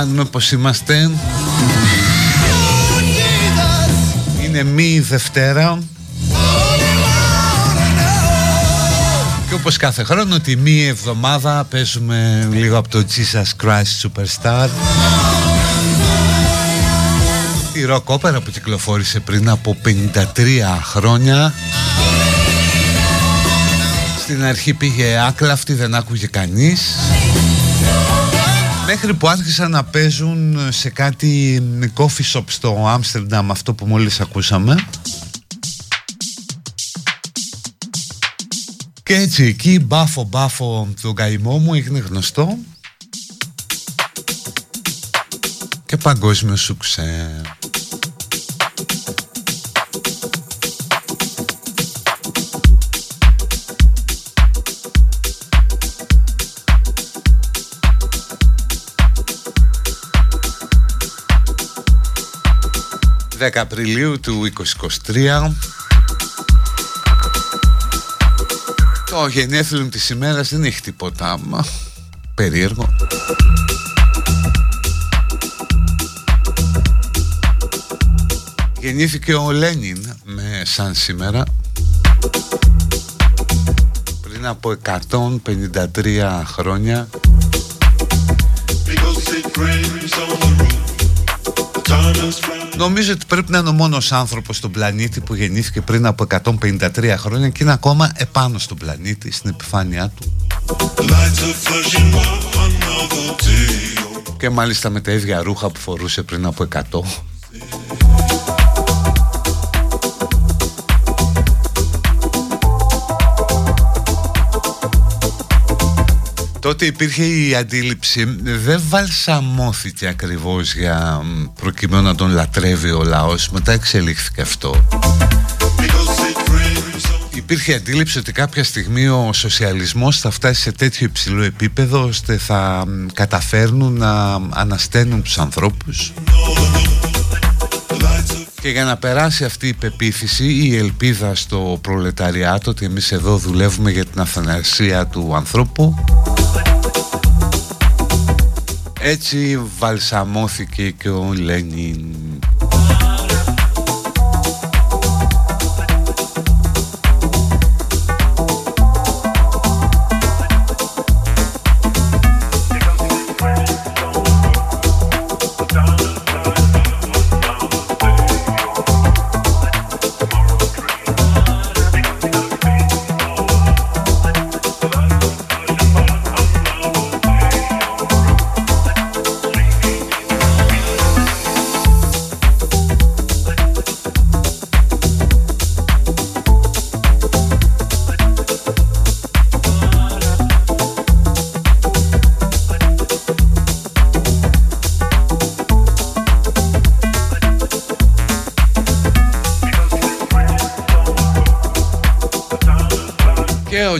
κάνουμε πως είμαστε. Είναι μη Δευτέρα. Και όπως κάθε χρόνο τη μη εβδομάδα παίζουμε λίγο από το Jesus Christ Superstar. Τη ροκ όπερα που κυκλοφόρησε πριν από 53 χρόνια. Στην αρχή πήγε άκλαυτη, δεν άκουγε κανείς Μέχρι που άρχισαν να παίζουν σε κάτι coffee shop στο Άμστερνταμ αυτό που μόλις ακούσαμε. Και έτσι εκεί μπάφο μπάφο τον καημό μου έγινε γνωστό. Και παγκόσμιος σουξέ 10 Απριλίου του 2023 Το γενέθλιο της ημέρας δεν έχει τίποτα μα, περίεργο. Γεννήθηκε ο Λένιν με σαν σήμερα πριν από 153 χρόνια Νομίζω ότι πρέπει να είναι ο μόνος άνθρωπος στον πλανήτη που γεννήθηκε πριν από 153 χρόνια και είναι ακόμα επάνω στον πλανήτη, στην επιφάνειά του. Και μάλιστα με τα ίδια ρούχα που φορούσε πριν από 100. Τότε υπήρχε η αντίληψη, δεν βαλσαμώθηκε ακριβώς για προκειμένου να τον λατρεύει ο λαός, μετά εξελίχθηκε αυτό. Υπήρχε αντίληψη ότι κάποια στιγμή ο σοσιαλισμός θα φτάσει σε τέτοιο υψηλό επίπεδο ώστε θα καταφέρνουν να ανασταίνουν τους ανθρώπους και για να περάσει αυτή η πεποίθηση η ελπίδα στο προλεταριάτο ότι εμείς εδώ δουλεύουμε για την αθανασία του ανθρώπου έτσι βαλσαμώθηκε και ο Λένιν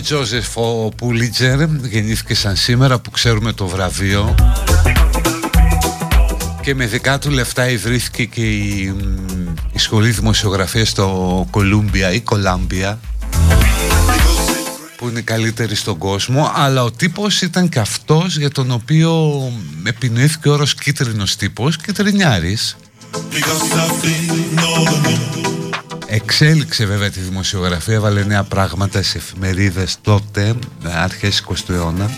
ο Τζόζεφ ο Πούλιτζερ γεννήθηκε σαν σήμερα που ξέρουμε το βραβείο. Και με δικά του λεφτά ιδρύθηκε και η, η σχολή δημοσιογραφίας στο Κολούμπια ή Κολάμπια που είναι καλύτερη στον κόσμο. Αλλά ο τύπος ήταν και αυτός για τον οποίο επινοήθηκε ο όρος κίτρινος τύπος και τρινιάρης Εξέλιξε βέβαια τη δημοσιογραφία, έβαλε νέα πράγματα σε εφημερίδες τότε, αρχές 20ου αιώνα.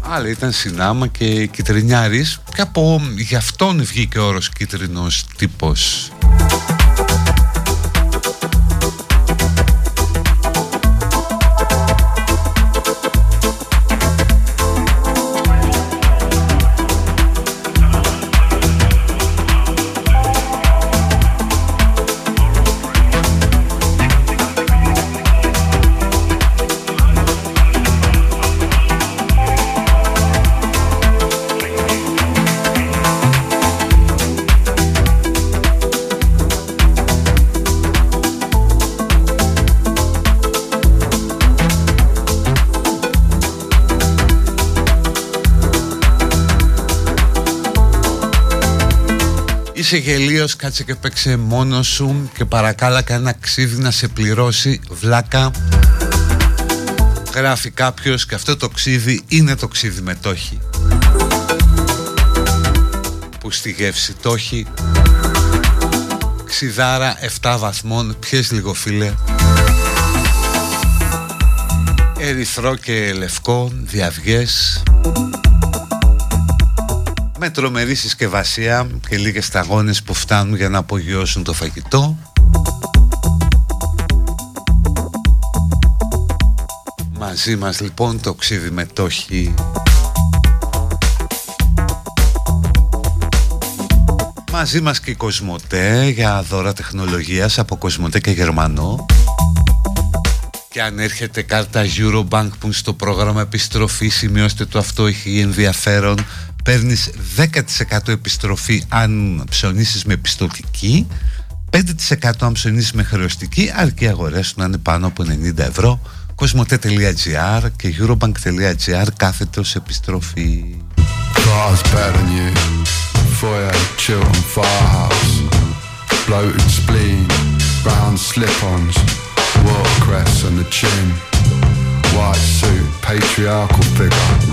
Αλλά ήταν συνάμα και κυτρινιάρης και από γι' αυτόν βγήκε ο όρος κίτρινος τύπος. Είσαι γελίος κάτσε και παίξε μόνος σου και παρακάλα κανένα ξύδι να σε πληρώσει βλάκα. Γράφει κάποιος και αυτό το ξύδι είναι το ξύδι με τόχι που στη γεύση τόχι ξυδάρα 7 βαθμών πιες λίγο φίλε. Ερυθρό και λευκό διαυγές με τρομερή συσκευασία και λίγες σταγόνες που φτάνουν για να απογειώσουν το φαγητό. Μαζί μας λοιπόν το ξύδι με τόχι Μαζί μας και η Κοσμοτέ για δώρα τεχνολογίας από Κοσμοτέ και Γερμανό. Και αν έρχεται κάρτα Eurobank που στο πρόγραμμα επιστροφής σημειώστε το αυτό έχει ενδιαφέρον παίρνεις 10% επιστροφή αν ψωνίσεις με πιστοτική 5% αν ψωνίσεις με χρεωστική αρκεί αγορές να είναι πάνω από 90 ευρώ. κοσμοτέ.gr και eurobank.gr κάθετος επιστροφή. Cars better than you. Foyer, children, firehouse. Bloated spleen Brown slip-ons. Watercress and the chin White suit, patriarchal figure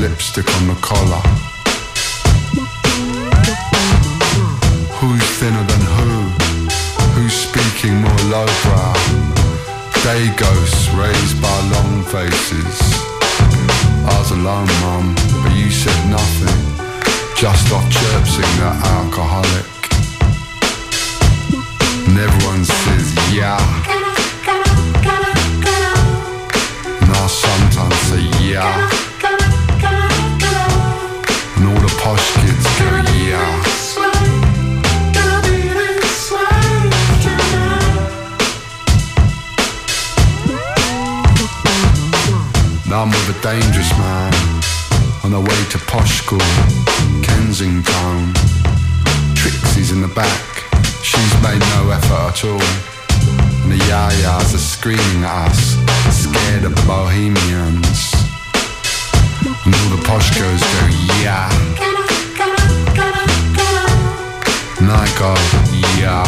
lipstick on the collar. Who's thinner than who? Who's speaking more lowbrow? Day ghosts raised by long faces. I was alone, mum, but you said nothing. Just off chirping that alcoholic. And everyone says, yeah. Yeah. And all the posh kids go, yeah. Now I'm with a dangerous man on the way to posh school, Kensington. Trixie's in the back, she's made no effort at all. And the yayas are screaming at us, scared of the bohemians. And all the posh girls go, yeah. And I go, yeah.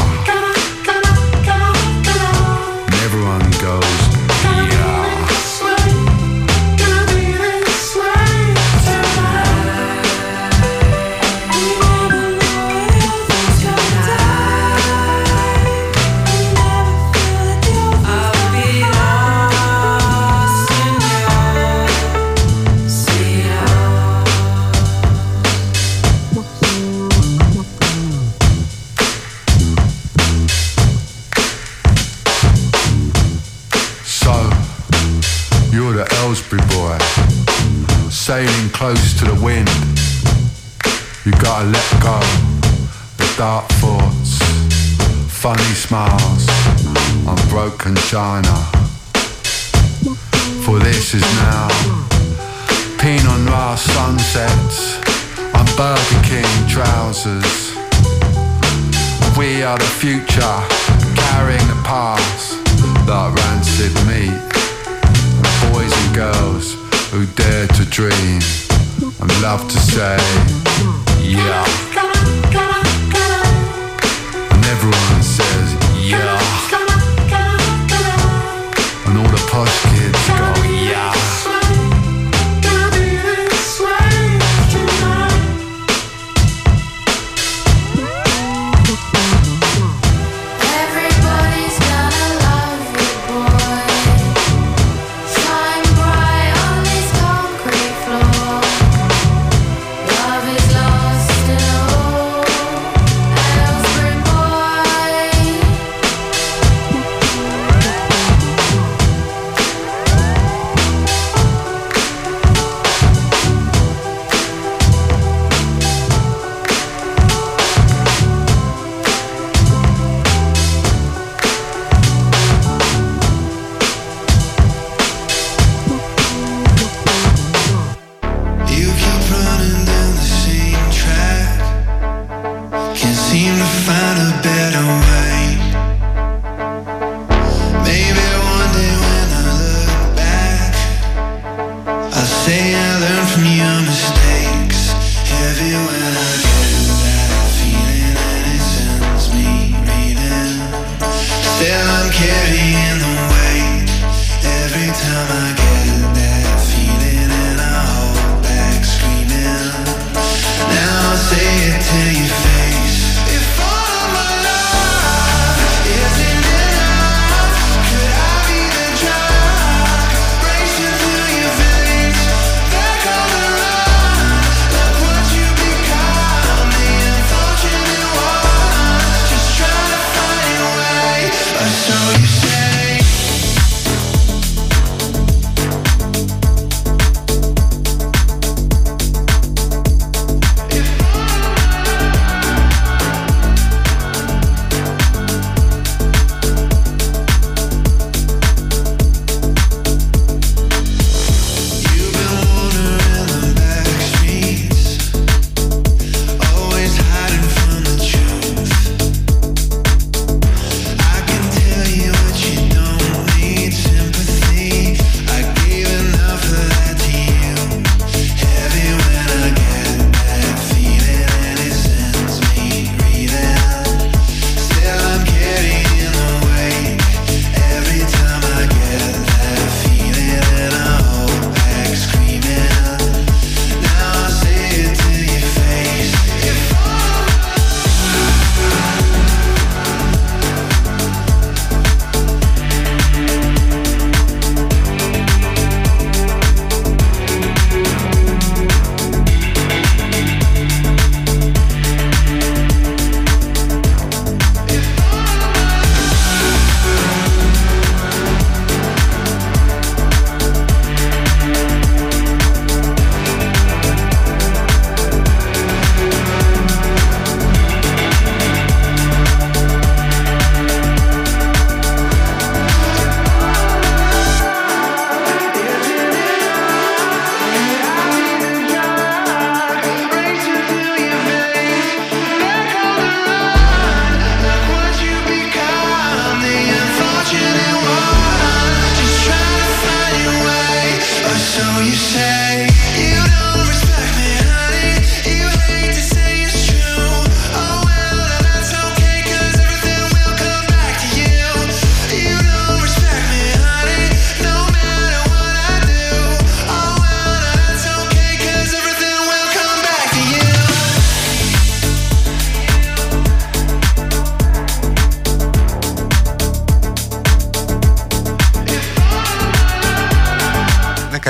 And everyone goes, sailing close to the wind. You gotta let go the dark thoughts, funny smiles on broken china. For this is now Pinot Noir sunsets on Burger King trousers. We are the future, carrying the past that rancid meat. boys and girls who dare to dream and love to say, yeah. And everyone says, yeah. And all the posh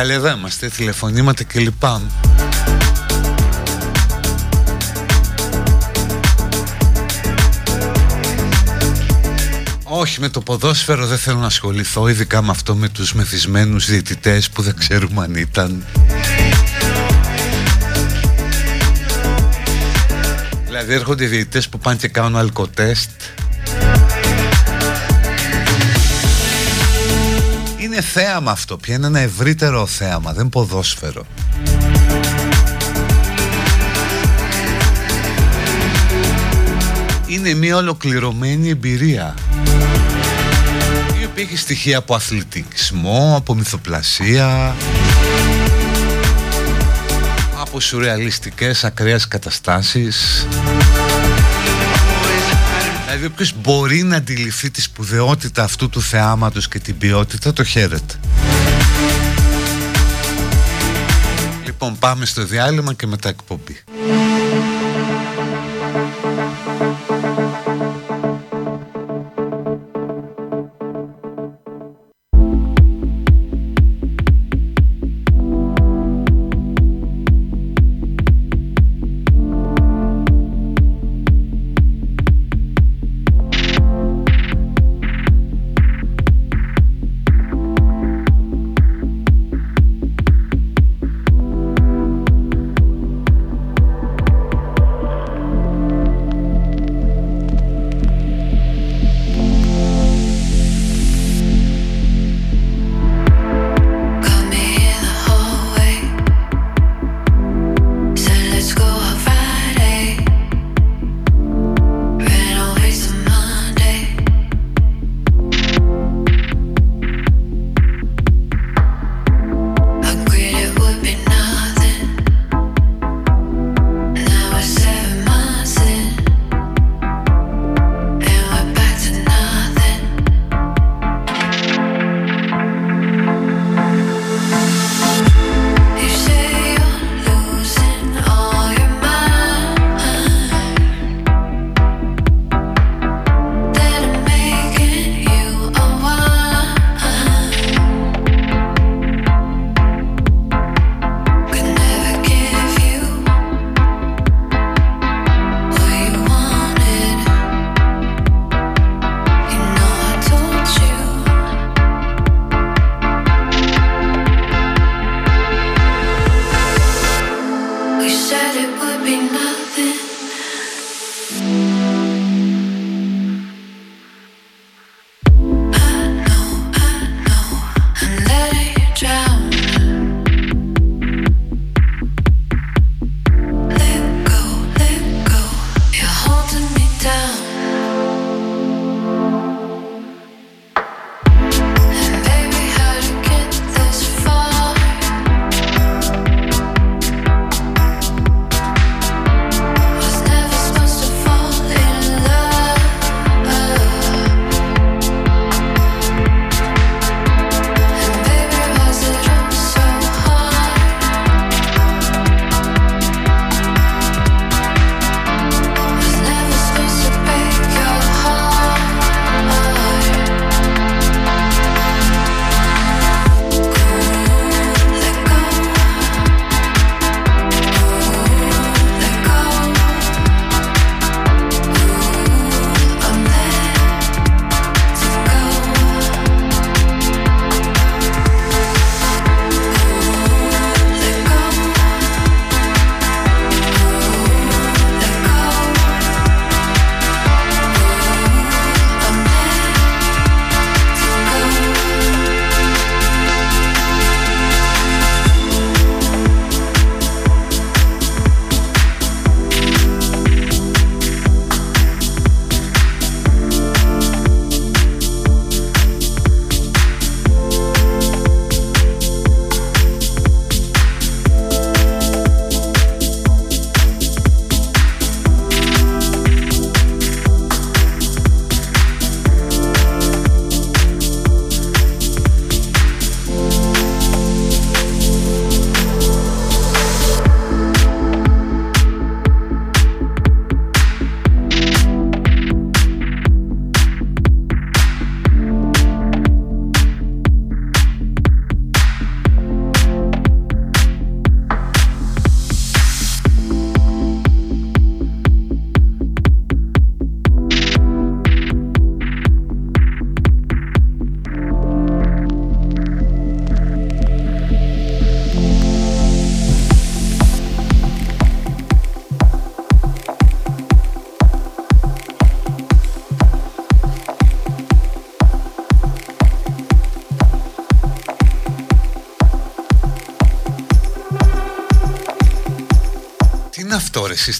καλέ εδώ είμαστε, τηλεφωνήματα κλπ. Όχι, με το ποδόσφαιρο δεν θέλω να ασχοληθώ, ειδικά με αυτό με τους μεθυσμένους διαιτητές που δεν ξέρουμε αν ήταν. Δηλαδή έρχονται οι διαιτητές που πάνε και κάνουν αλκοτέστ. Θέαμα αυτό πια, είναι ένα ευρύτερο θέαμα, δεν ποδόσφαιρο. Είναι μια ολοκληρωμένη εμπειρία η οποία έχει στοιχεία από αθλητισμό, από μυθοπλασία από σουρεαλιστικές ακραίες καταστάσεις Δηλαδή όποιος μπορεί να αντιληφθεί τη σπουδαιότητα αυτού του θεάματος και την ποιότητα το χαίρεται. Λοιπόν πάμε στο διάλειμμα και μετά εκπομπή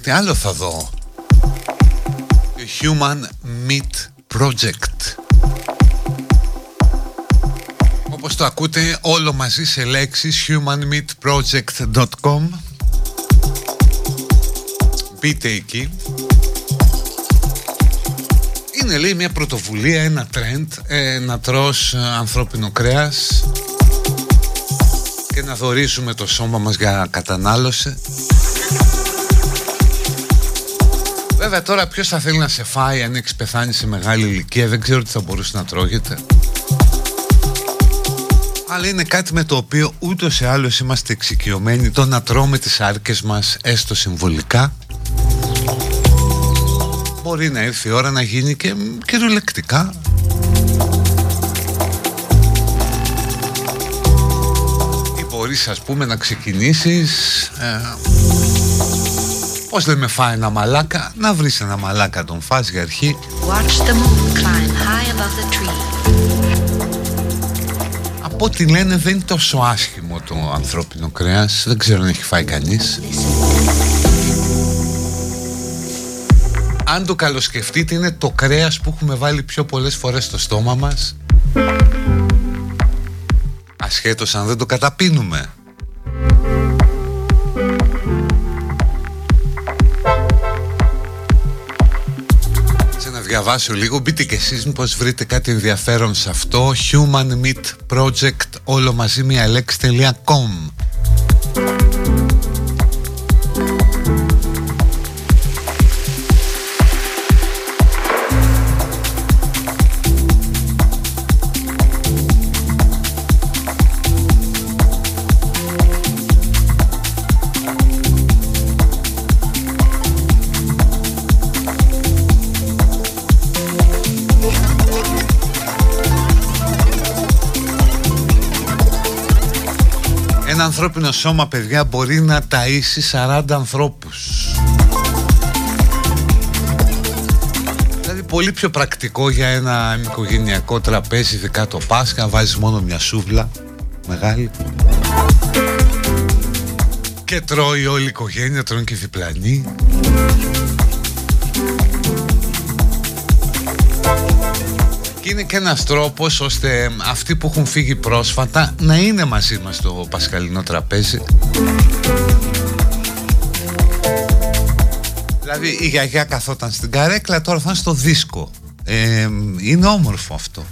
τι άλλο θα δω; Human Meat Project. Όπως το ακούτε όλο μαζί σε λέξεις humanmeatproject.com Μπείτε εκεί. Είναι λέει μια πρωτοβουλία, ένα trend ε, να τρως ε, ανθρώπινο κρέας και να δωρήσουμε το σώμα μας για κατανάλωση Βέβαια τώρα ποιος θα θέλει να σε φάει αν έχεις πεθάνει σε μεγάλη ηλικία; Δεν ξέρω τι θα μπορούσε να τρώγεται. Αλλά είναι κάτι με το οποίο ούτως ή άλλως είμαστε εξοικειωμένοι το να τρώμε τις άρκες μας έστω συμβολικά. Μπορεί να έρθει η ώρα να γίνει και κυριολεκτικά. Ή μπορείς ας πούμε να ξεκινήσεις ε, Πώς λέμε φάει ένα μαλάκα; Να βρεις ένα μαλάκα τον φας για αρχή. Watch the moon climb high above the tree. Από ό,τι λένε δεν είναι τόσο άσχημο το ανθρώπινο κρέας. Δεν ξέρω αν έχει φάει κανείς. Αν το καλοσκεφτείτε είναι το κρέας που έχουμε βάλει πιο πολλές φορές στο στόμα μας. Ασχέτως αν δεν το καταπίνουμε διαβάσω λίγο. Μπείτε και εσείς μήπως βρείτε κάτι ενδιαφέρον σε αυτό. Human Meat Project όλο μαζί μια λέξη.com ανθρώπινο σώμα παιδιά μπορεί να ταΐσει 40 ανθρώπους. Δηλαδή πολύ πιο πρακτικό για ένα οικογενειακό τραπέζι ειδικά το Πάσχα βάζεις μόνο μια σούβλα μεγάλη και τρώει όλη η οικογένεια, τρώνε και διπλανή και είναι και ένας τρόπος ώστε αυτοί που έχουν φύγει πρόσφατα να είναι μαζί μας στο πασχαλινό τραπέζι. Δηλαδή η γιαγιά καθόταν στην καρέκλα τώρα θα είναι στο δίσκο. Ε, Είναι όμορφο αυτό.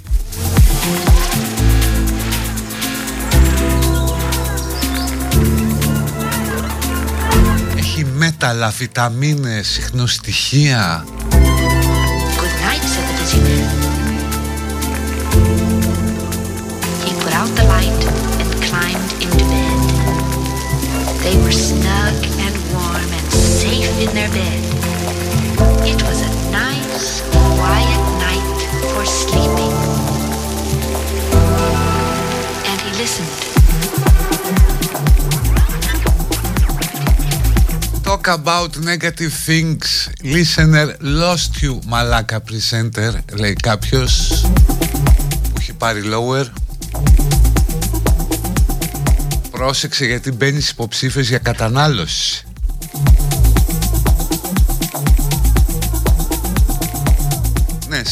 Έχει μέταλλα, βιταμίνες, συχνοστοιχεία. They their bed. It was a nice, quiet night for sleeping. And he listened. Talk about negative things. Listener lost you, μαλάκα presenter, λέει κάποιος που έχει πάρει lower. Πρόσεξε γιατί μπαίνει υποψήφιες για κατανάλωση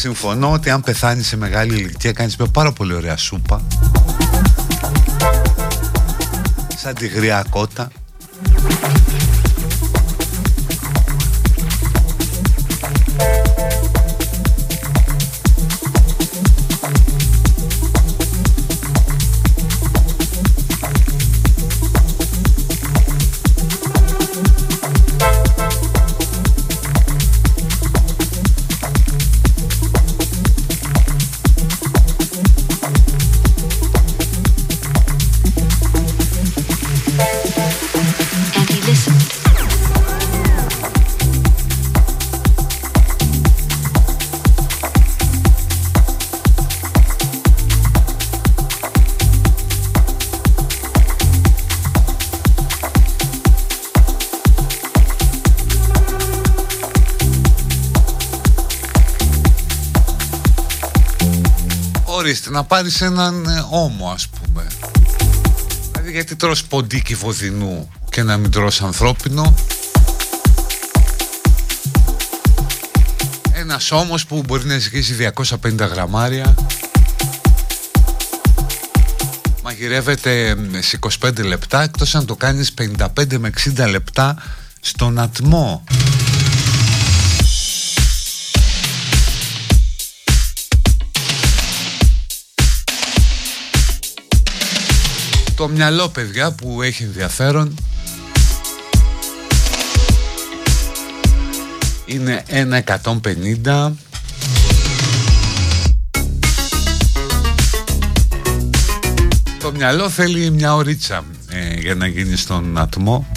συμφωνώ ότι αν πεθάνεις σε μεγάλη ηλικία κάνεις μια πάρα πολύ ωραία σούπα. Σαν τη γριά να πάρεις έναν ε, όμο, ας πούμε. Δηλαδή γιατί τρως ποντίκι βοδινού και να μην τρως ανθρώπινο; Ένας όμος που μπορεί να ζυγίζει 250 γραμμάρια. Μαγειρεύεται σε 25 λεπτά εκτός αν το κάνεις 55 με 60 λεπτά στον ατμό. Το μυαλό παιδιά που έχει ενδιαφέρον. Είναι 1,150 Το μυαλό θέλει μια ωρίτσα ε, για να γίνει στον ατμό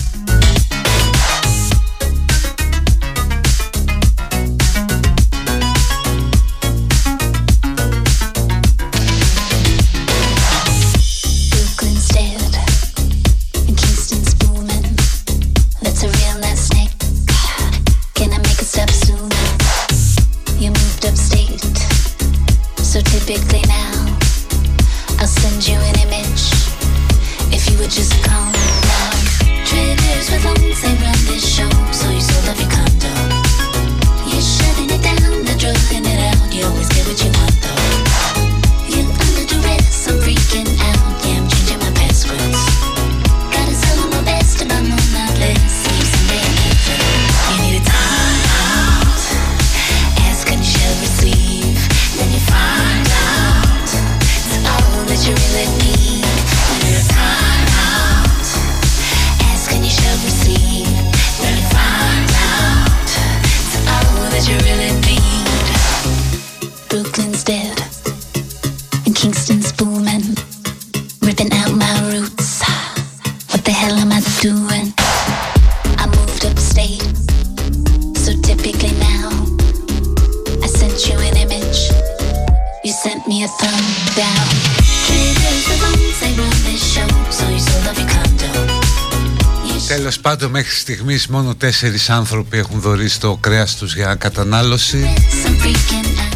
στιγμής μόνο τέσσερις άνθρωποι έχουν δωρήσει το κρέας τους για κατανάλωση.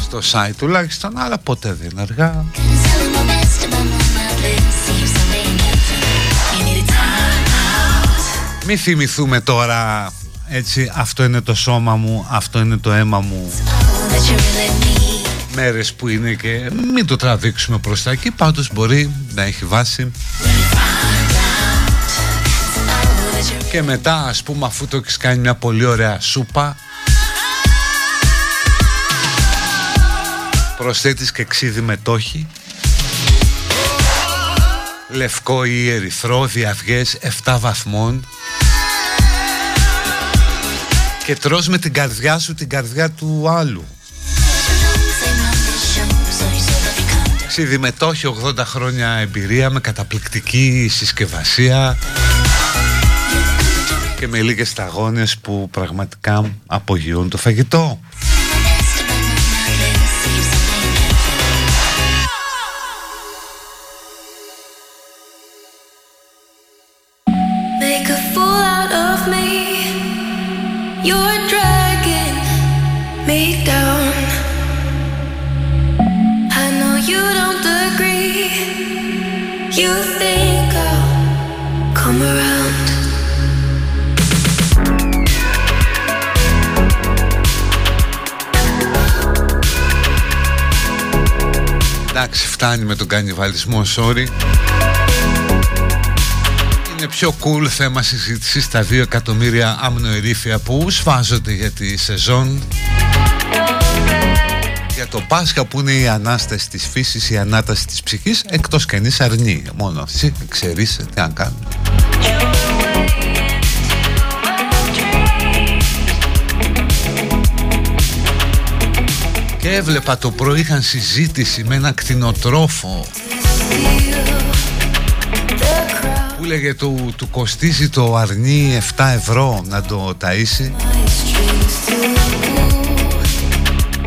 Στο site τουλάχιστον αλλά ποτέ δεν είναι αργά. Μη θυμηθούμε τώρα έτσι αυτό είναι το σώμα μου, αυτό είναι το αίμα μου Μέρες που είναι και μην το τραβήξουμε προς τα εκεί Πάντως μπορεί να έχει βάση και μετά ας πούμε αφού το έχεις κάνει μια πολύ ωραία σούπα προσθέτεις και ξύδι με τόχι λευκό ή ερυθρό διαυγές 7 βαθμών και τρως με την καρδιά σου την καρδιά του άλλου. Ξύδι με τόχι 80 χρόνια εμπειρία με καταπληκτική συσκευασία και με λίγες σταγόνες που πραγματικά απογειούν το φαγητό. You think I'll come around Εντάξει φτάνει με τον κανιβαλισμό sorry. Είναι πιο cool θέμα συζήτησης στα 2 εκατομμύρια αμνοερήφια που σφάζονται για τη σεζόν. Για το Πάσχα που είναι η Ανάσταση της φύσης, η Ανάταση της ψυχής εκτός κανείς αρνεί μόνο εσύ ξέρεις τι να κάνουν Και έβλεπα το πρωί είχαν συζήτηση με ένα κτηνοτρόφο που λέγε του, του κοστίζει το αρνί 7 ευρώ να το ταΐσει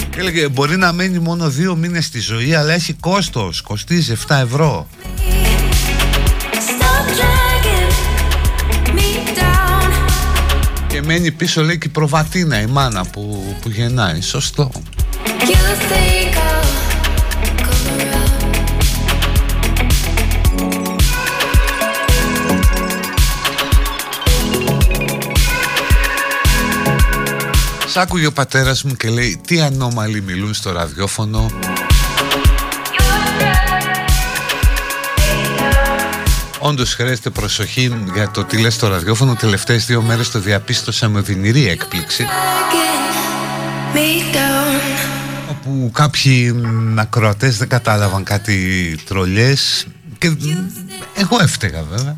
και έλεγε μπορεί να μένει μόνο δύο μήνες στη ζωή αλλά έχει κόστος, κοστίζει 7 ευρώ και μένει πίσω λέει και η προβατίνα η μάνα που, που γεννάει, σωστό Σ' άκουγε ο πατέρας μου και λέει τι ανώμαλοι μιλούν στο ραδιόφωνο Όντως χρειάζεται προσοχή για το τι λες στο ραδιόφωνο. Τελευταίες δύο μέρες το διαπίστωσα με οδυνηρή έκπληξη Όπου κάποιοι ακροατές δεν κατάλαβαν κάτι τρολιές Και εγώ έφταιγα βέβαια.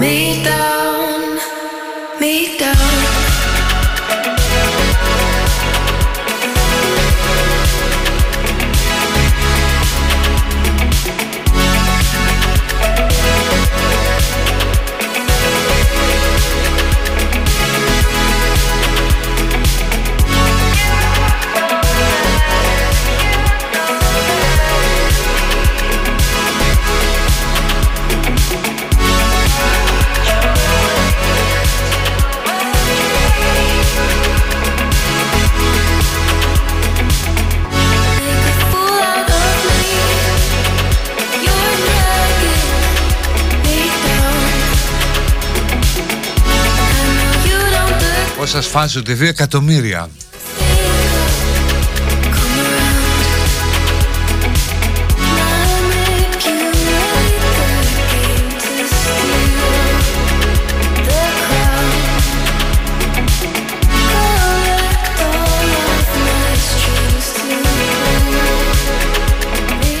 Me down, me down. Σας φάζονται 2 εκατομμύρια.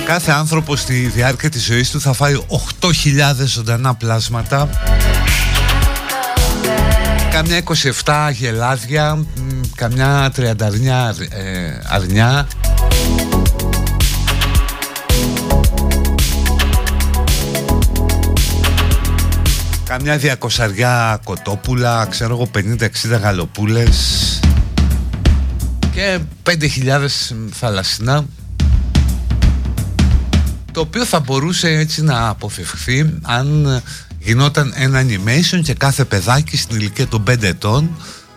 Κάθε άνθρωπος στη διάρκεια της ζωής του θα φάει 8.000 ζωντανά πλάσματα καμιά 27 γελάδια, καμιά 30 ε, αρνιά. Καμιά διακοσαριά κοτόπουλα, ξέρω εγώ 50-60 γαλοπούλες και 5.000 θαλασσινά το οποίο θα μπορούσε έτσι να αποφευχθεί αν γινόταν ένα animation και κάθε παιδάκι στην ηλικία των 5 ετών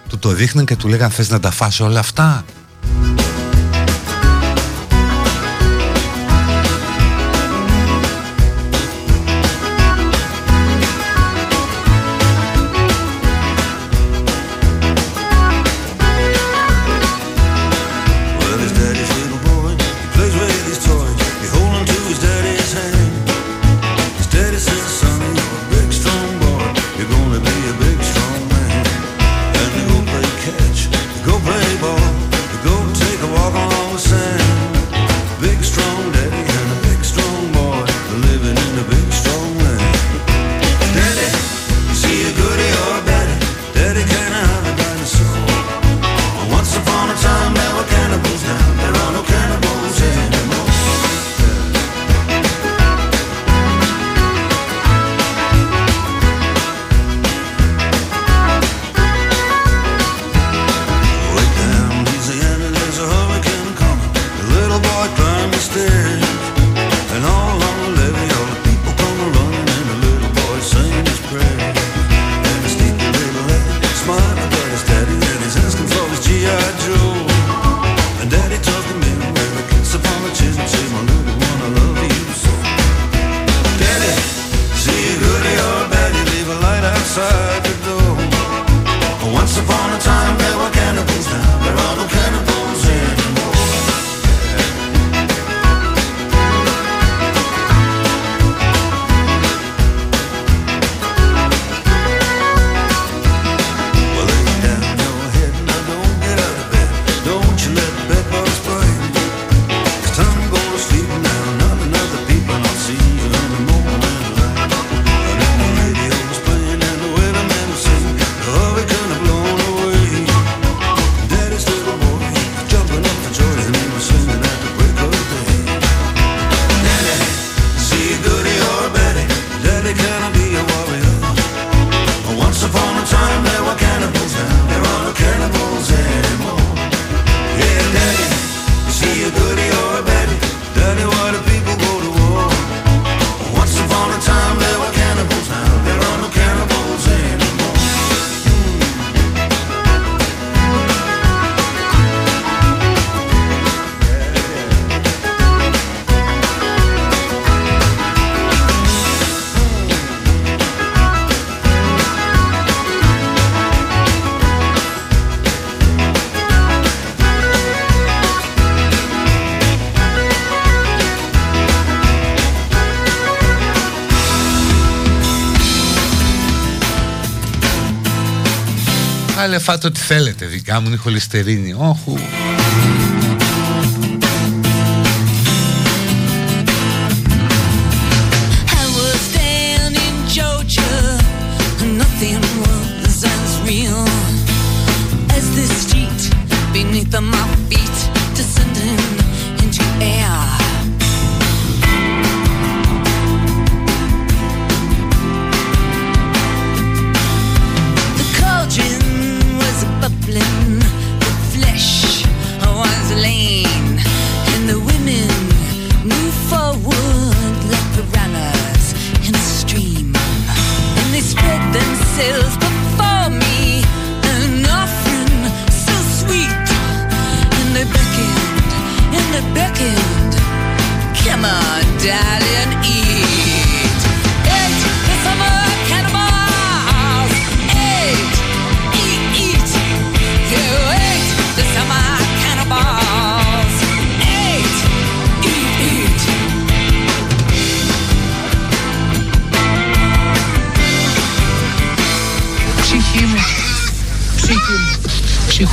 του το δείχναν και του λέγαν θες να τα φας όλα αυτά; Φάτε ό,τι θέλετε δικά μου είναι χολυστερίνη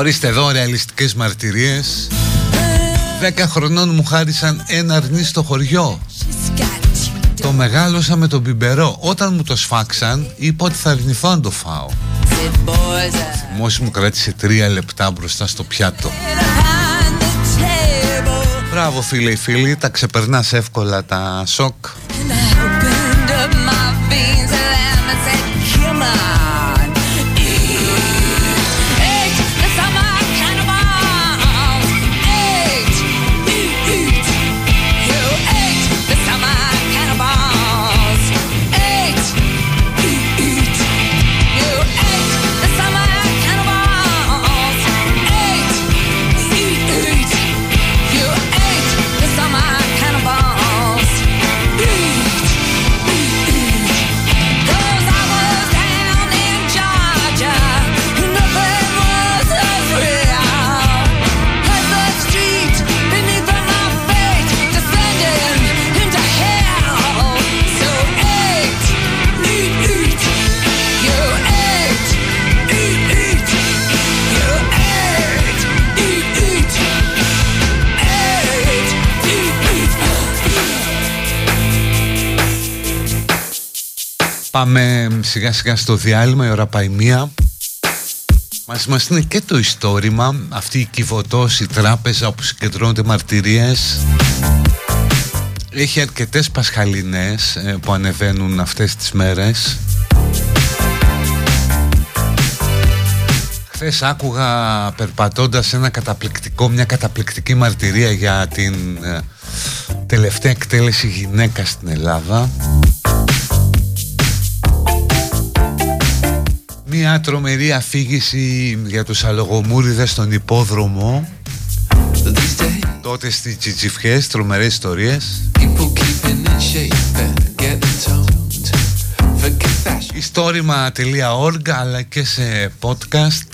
ορίστε εδώ ρεαλιστικές μαρτυρίες. Δέκα χρονών μου χάρισαν ένα αρνί στο χωριό. Το μεγάλωσα με τον πιμπερό Όταν μου το σφάξαν είπα ότι θα αρνηθώ αν το φάω. Μόσοι μου κράτησε τρία λεπτά μπροστά στο πιάτο. Μπράβο φίλε φίλοι, τα ξεπερνάς εύκολα τα σοκ Πάμε σιγά σιγά στο διάλειμμα, η ώρα πάει μία. Μαζί μας είναι και το ιστόρημα, αυτή η κυβωτός, η τράπεζα όπου συγκεντρώνονται μαρτυρίες. Έχει αρκετές πασχαλινές ε, που ανεβαίνουν αυτές τις μέρες. Χθες άκουγα περπατώντας ένα καταπληκτικό, μια καταπληκτική μαρτυρία για την ε, τελευταία εκτέλεση γυναίκα στην Ελλάδα. Μια τρομερή αφήγηση για τους αλογομούριδες στον υπόδρομο. Τότε στις τσιτσιφιές, τρομερές ιστορίες. Ιστόρημα.org αλλά και σε podcast.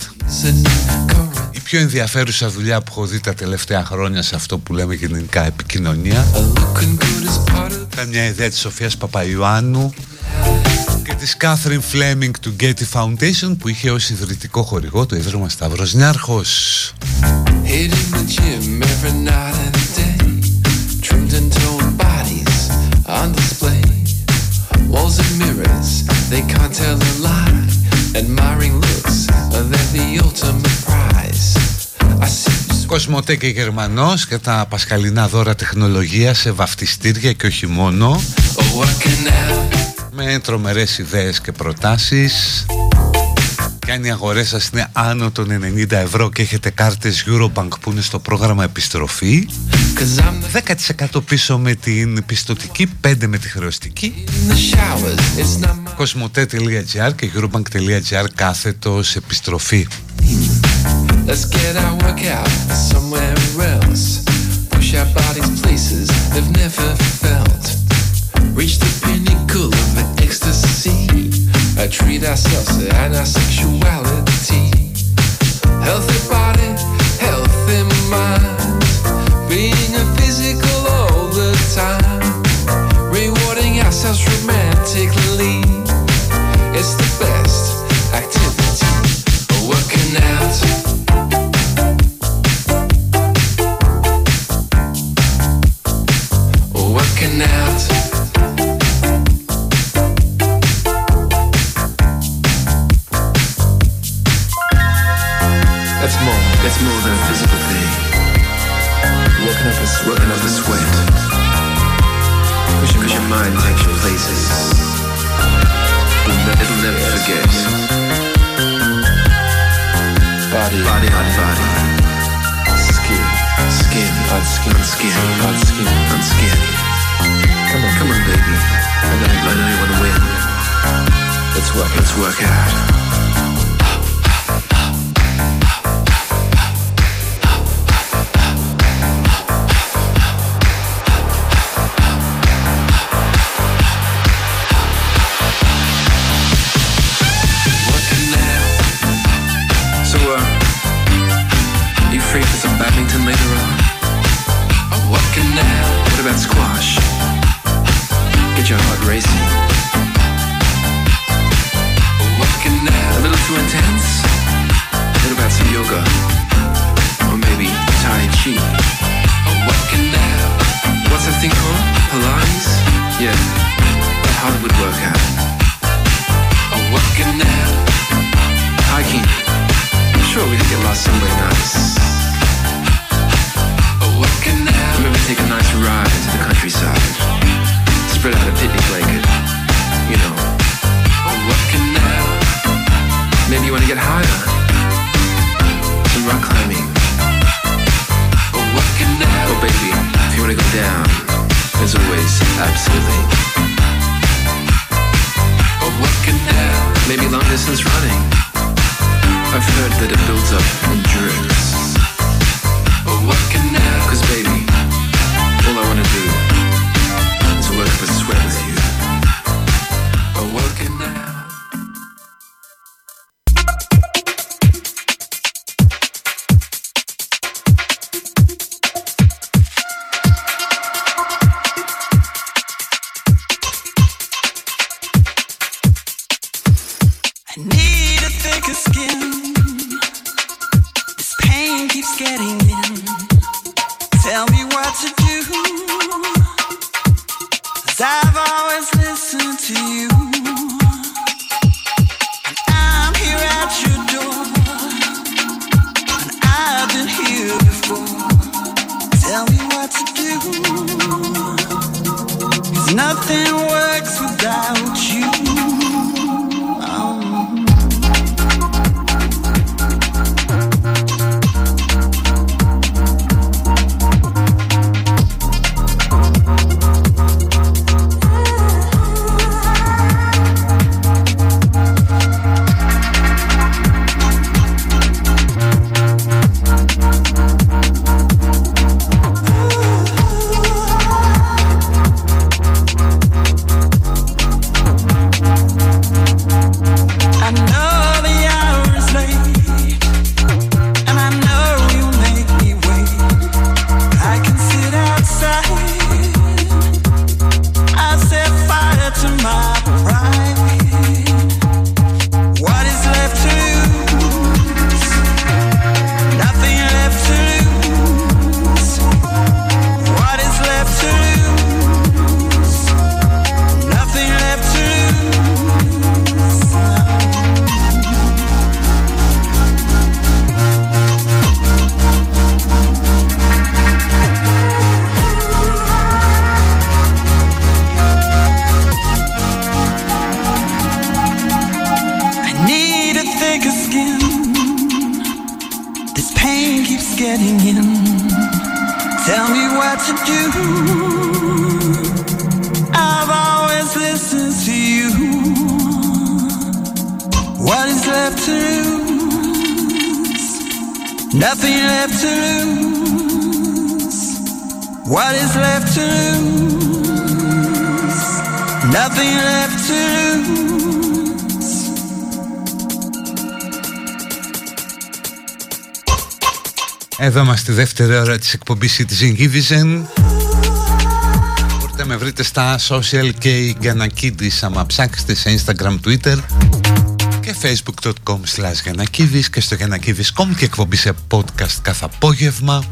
Η πιο ενδιαφέρουσα δουλειά που έχω δει τα τελευταία χρόνια σε αυτό που λέμε γενικά επικοινωνία. Ήταν μια ιδέα της Σοφίας Παπαϊωάννου της Catherine Fleming του Getty Foundation που είχε ως ιδρυτικό χορηγό το Ίδρυμα Σταύρος Νιάρχος. Walls and mirrors, they can't tell a lie. Admiring looks, they're the ultimate prize. I see Κοσμοτέ και Γερμανός και τα πασχαλινά δώρα τεχνολογίας σε βαφτιστήρια και όχι μόνο με τρομερές ιδέες και προτάσεις και αν οι αγορές σας είναι άνω των 90 ευρώ και έχετε κάρτες Eurobank που είναι στο πρόγραμμα επιστροφή 10% πίσω με την πιστοτική, 5% με τη χρεωστική Κοσμοτέ.gr και Eurobank.gr κάθετος επιστροφή Let's get our work out somewhere else. Push our bodies places they've never felt. Reach the pinnacle of ecstasy. Treat ourselves and our sexuality. Healthy body, healthy mind. Being a physical all the time. Rewarding ourselves romantically. It's the best activity. Δεύτερη ώρα της εκπομπής της Ingivision Μπορείτε να με βρείτε στα social και η Γκανακίδης άμα ψάξετε σε Instagram, Twitter και facebook.com slash και στο Γιανακίδης.com και εκπομπή σε podcast κάθε απόγευμα.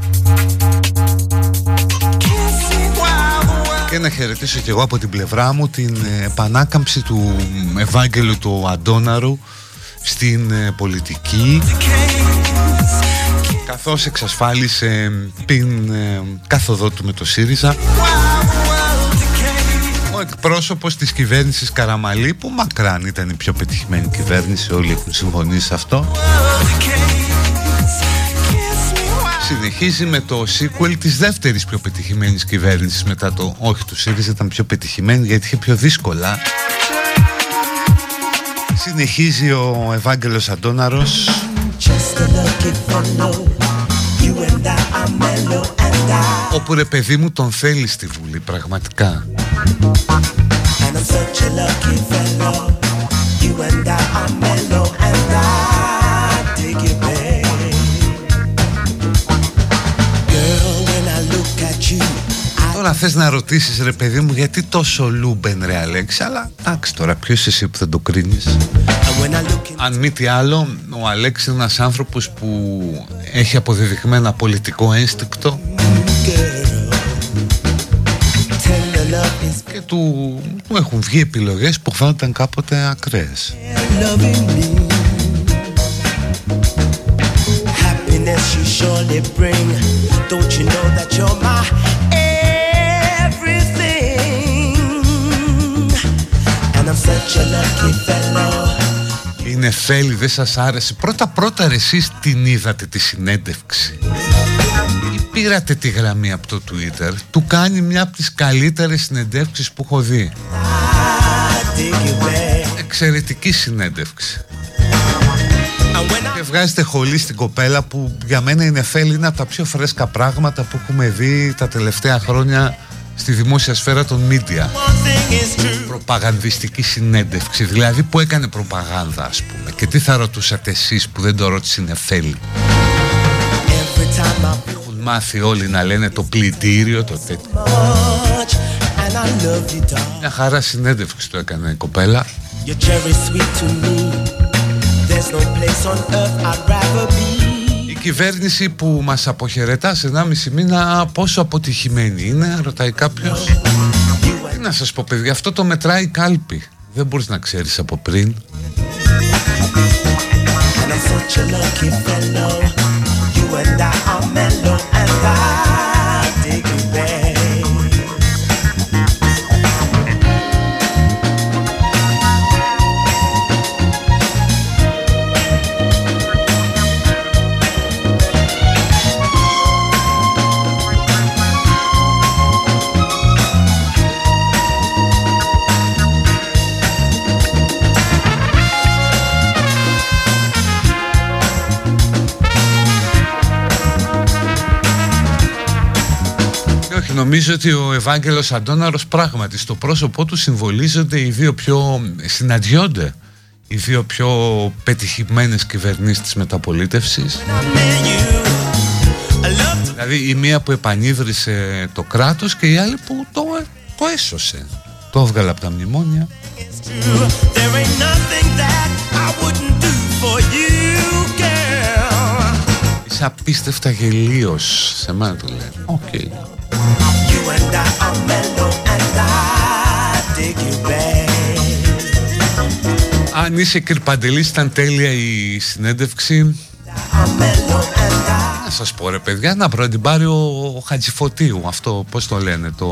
Και να χαιρετήσω και εγώ από την πλευρά μου την επανάκαμψη του Ευάγγελου του Αντώναρου στην ε, πολιτική καθώς εξασφάλισε την ε, κάθοδό του με το ΣΥΡΙΖΑ. Ο εκπρόσωπος της κυβέρνησης Καραμαλή που μακράν ήταν η πιο πετυχημένη κυβέρνηση όλοι έχουν συμφωνήσει σε αυτό. Συνεχίζει με το sequel της δεύτερης πιο πετυχημένης κυβέρνησης μετά το όχι του ΣΥΡΙΖΑ. Ήταν πιο πετυχημένη γιατί είχε πιο δύσκολα. Συνεχίζει ο Ευάγγελος Αντώναρος Όπου ρε παιδί μου τον θέλεις στη Βουλή πραγματικά. Τώρα θες να ρωτήσεις ρε παιδί μου γιατί τόσο Λούμπεν ρε Αλέξη Αλλά εντάξει τώρα ποιος εσύ που θα το κρίνεις; Αν μη τι άλλο ο Αλέξης είναι ένας άνθρωπος που έχει αποδεδειγμένα πολιτικό ένστικτο. Και του, του έχουν βγει επιλογές που φαίνονταν κάποτε ακραίες. Happiness you surely bring Είναι φέλη, δεν σας άρεσε. Πρώτα πρώτα ρε εσείς την είδατε τη συνέντευξη. Ή πήρατε τη γραμμή από το Twitter Του κάνει μια από τις καλύτερες συνεντεύξεις που έχω δει. Εξαιρετική συνέντευξη. Και βγάζετε χολή στην κοπέλα που για μένα είναι φέλη είναι από τα πιο φρέσκα πράγματα που έχουμε δει τα τελευταία χρόνια στη δημόσια σφαίρα των media. Προπαγανδιστική συνέντευξη δηλαδή που έκανε προπαγάνδα ας πούμε. Και τι θα ρωτούσατε εσείς που δεν το ρώτησε η Νεφέλη έχουν μάθει όλοι να λένε το πλητήριο το τέτοιο. Μια χαρά συνέντευξη το έκανε η κοπέλα κυβέρνηση που μας αποχαιρετά σε 1,5 μήνα πόσο αποτυχημένη είναι, ρωτάει κάποιος. Τι να σας πω παιδιά, αυτό το μετράει κάλπη. Δεν μπορείς να ξέρεις από πριν. Νομίζω ότι ο Ευάγγελος Αντώναρος πράγματι στο πρόσωπό του συμβολίζονται οι δύο πιο συναντιόνται οι δύο πιο πετυχημένες κυβερνήσεις της μεταπολίτευσης. Δηλαδή η μία που επανίδρυσε το κράτος και η άλλη που το, το έσωσε. Το έβγαλε από τα μνημόνια Είσαι απίστευτα γελοίος. Σε μένα το λένε. OK. Okay. Αν είσαι κρυπτοαντελής ήταν τέλεια η συνέντευξη. Να σας πω ρε παιδιά Να πρέπει την πάρει ο Χατζηφωτίου Αυτό πως το λένε Το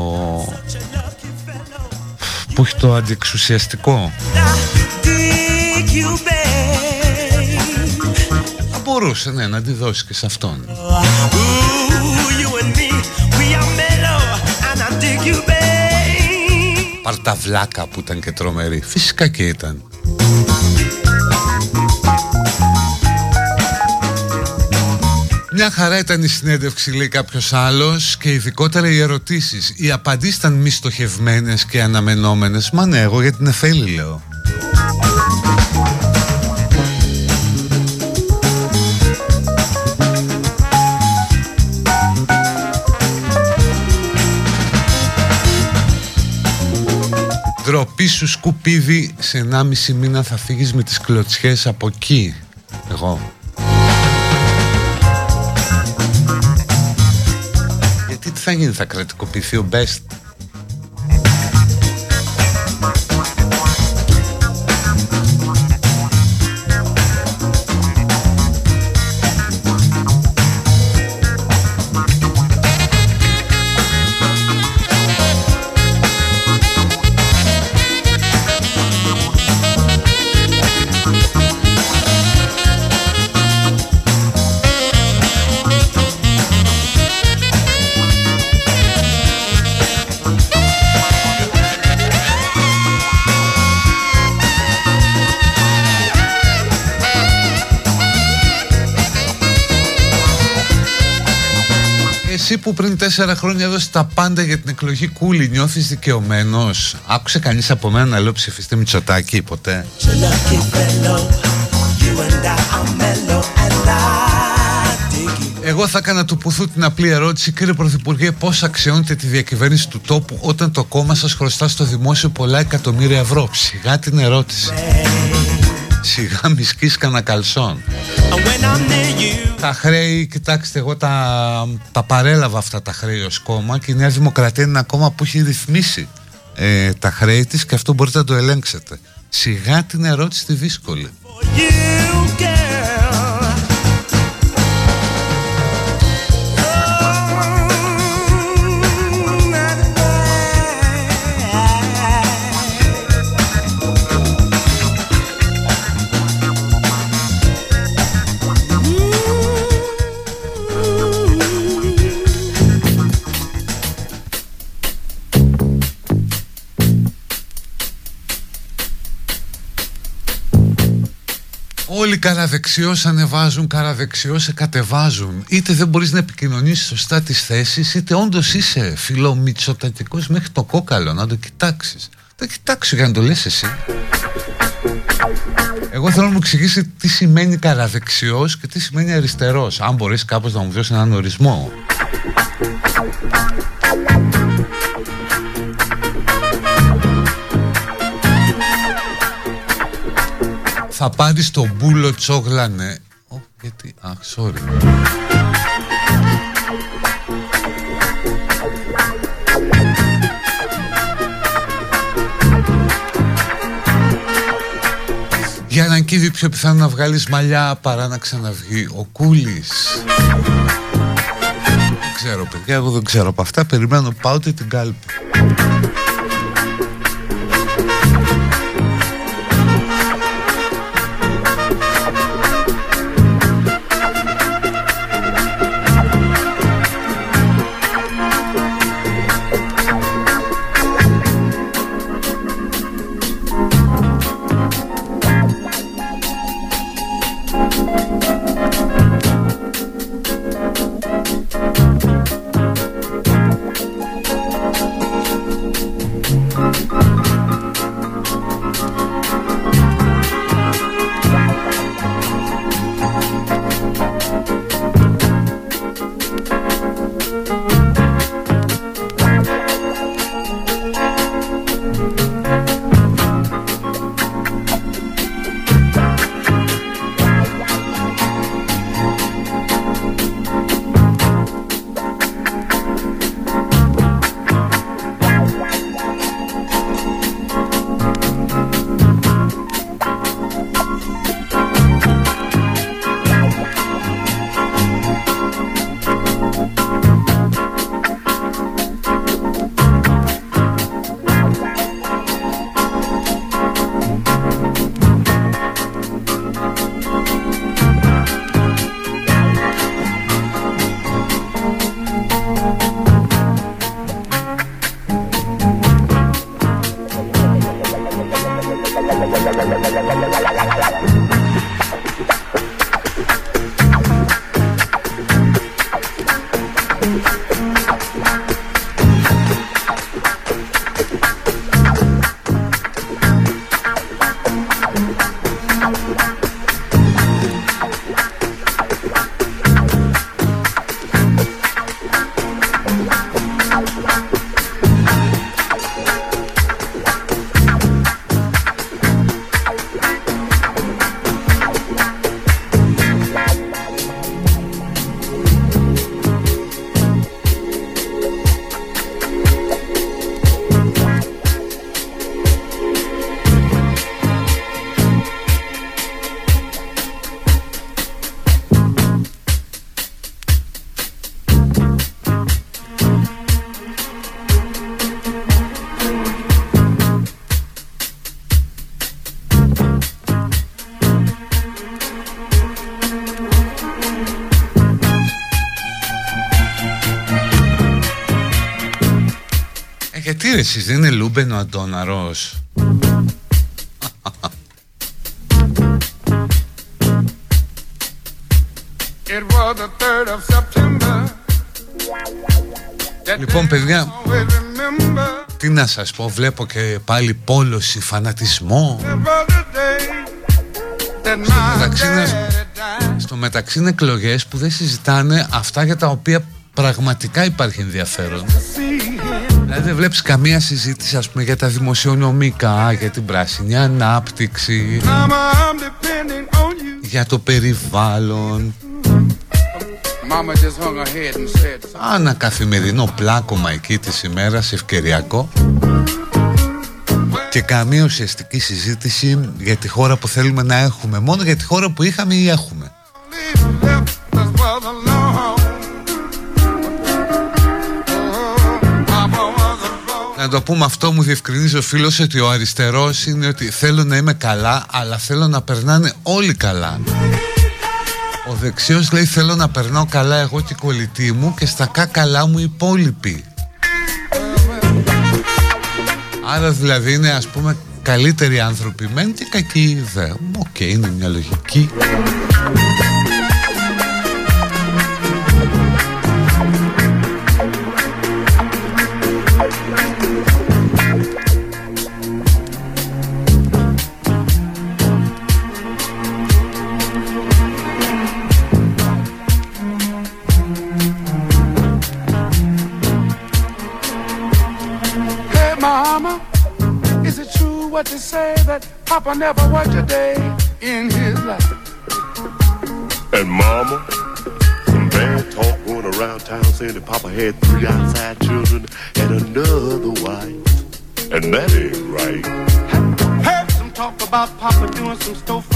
Που έχει το αντιεξουσιαστικό; Μπορούσε ναι, να τη δώσει και σε αυτόν. Παρταβλάκα που ήταν και τρομερή. Φυσικά και ήταν. Μια χαρά ήταν η συνέντευξη, λέει κάποιος άλλος, και ειδικότερα οι ερωτήσεις. Οι απαντήσεις ήταν μη στοχευμένες και αναμενόμενες. Μα ναι, εγώ για την Εφέλη λέω. Σου σκουπίδι Σε 1,5 μήνα θα φύγεις με τις κλωτσιές από εκεί. Εγώ. Γιατί τι θα γίνει θα κρατικοποιηθεί ο Best; Που πριν τέσσερα χρόνια έδωσε τα πάντα για την εκλογή Κούλη, νιώθεις δικαιωμένος; Άκουσε κανείς από μένα να λέω ψηφιστή Μητσοτάκη ποτέ. Εγώ θα έκανα του Πουθού την απλή ερώτηση, κύριε Πρωθυπουργέ, πώς αξιώνετε τη διακυβέρνηση του τόπου όταν το κόμμα σας χρωστά στο δημόσιο πολλά εκατομμύρια ευρώ; Ψιγά την ερώτηση. Σιγά μη σκίσει κανένα καλσόν. Τα χρέη, κοιτάξτε, εγώ τα, τα παρέλαβα αυτά τα χρέη ως κόμμα και η Νέα Δημοκρατία είναι ένα κόμμα που έχει ρυθμίσει ε, τα χρέη της και αυτό μπορείτε να το ελέγξετε. Σιγά την ερώτηση τη δύσκολη. Όλοι καραδεξιώς ανεβάζουν, καραδεξιώς σε κατεβάζουν. Είτε δεν μπορείς να επικοινωνήσεις σωστά τις θέσεις, είτε όντως είσαι φιλομητσοτατικός μέχρι το κόκαλο, να το κοιτάξεις. Το κοιτάξω για να το λες εσύ. Εγώ θέλω να μου εξηγήσει τι σημαίνει καραδεξιός και τι σημαίνει αριστερός. Αν μπορείς κάπως να μου δώσεις έναν ορισμό. Θα πάρεις το μπούλο τσόγλανε Ω, γιατί, αχ, sorry Για να κύβει πιο πιθανό να βγάλεις μαλλιά παρά να ξαναβγεί ο Κούλης. Δεν ξέρω παιδιά, εγώ δεν ξέρω από αυτά. Περιμένω πάω την κάλπη γιατί ρε εσείς δεν είναι Λούμπεν ο Αντώναρος; Λοιπόν παιδιά Τι να σας πω Βλέπω και πάλι πόλωση Φανατισμό. Στο μεταξύ, στο μεταξύ είναι εκλογές που δεν συζητάνε Αυτά για τα οποία πραγματικά υπάρχει ενδιαφέρον Δηλαδή δεν βλέπεις καμία συζήτηση ας πούμε για τα δημοσιονομικά Για την πράσινη ανάπτυξη. Για το περιβάλλον. Ένα καθημερινό πλάκωμα εκεί της ημέρας ευκαιριακό. Και καμία ουσιαστική συζήτηση για τη χώρα που θέλουμε να έχουμε μόνο για τη χώρα που είχαμε ή έχουμε το πούμε αυτό μου διευκρινίζει ο φίλος ότι ο αριστερός είναι ότι θέλω να είμαι καλά αλλά θέλω να περνάνε όλοι καλά ο δεξιός λέει θέλω να περνάω καλά εγώ και η κολλητή μου και στα κομμάτια οι υπόλοιποι. Άρα δηλαδή είναι ας πούμε καλύτεροι άνθρωποι μεν και κακοί δε. Οκ, είναι μια λογική. Papa never worked a day in his life. And Mama, some bad talk going around town saying that Papa had three outside children and another wife. And that ain't right.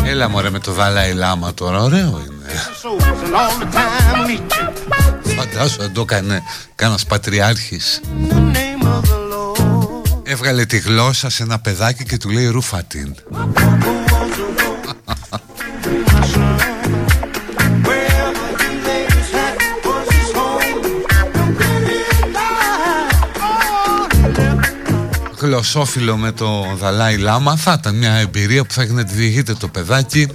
Έλα μωρέ με το Δάλαϊ Λάμα τώρα, ωραίο είναι Φαντάσου αν το έκανε κανένας πατριάρχης Έβγαλε τη γλώσσα σε ένα παιδάκι και του λέει ρούφατιν Γλωσσόφιλο με το Δαλάι Λάμα θα ήταν μια εμπειρία που θα έχει να τη διηγείται το παιδάκι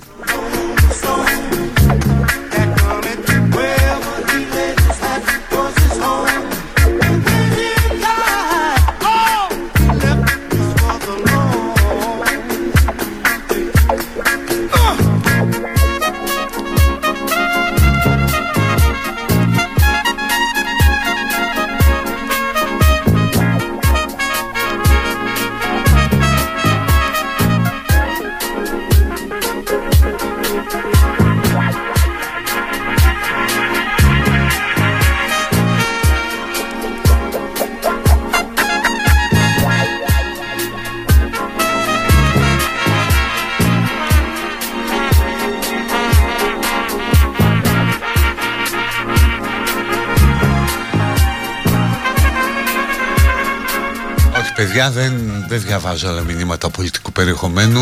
παιδιά δεν, δεν διαβάζω άλλα μηνύματα πολιτικού περιεχομένου.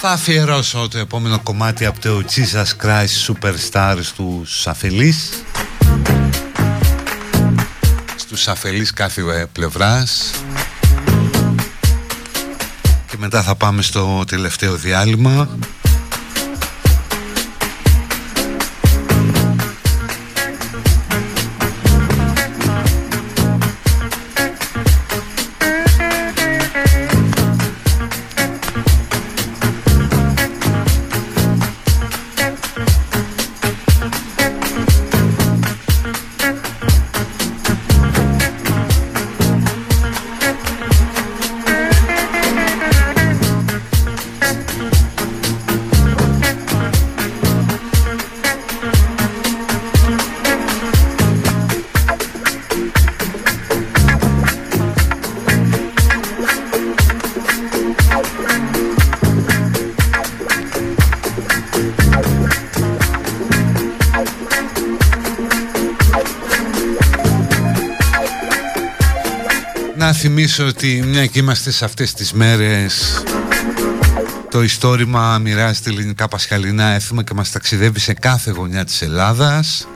Θα αφιερώσω το επόμενο κομμάτι από το Jesus Christ Superstars του αφελείς. Στους αφελείς κάθε πλευράς. Και μετά θα πάμε στο τελευταίο διάλειμμα θυμίσω ότι μια και είμαστε σε αυτές τις μέρες το ιστόρημα μοιράζεται ελληνικά πασχαλινά έθιμα και μας ταξιδεύει σε κάθε γωνιά της Ελλάδας.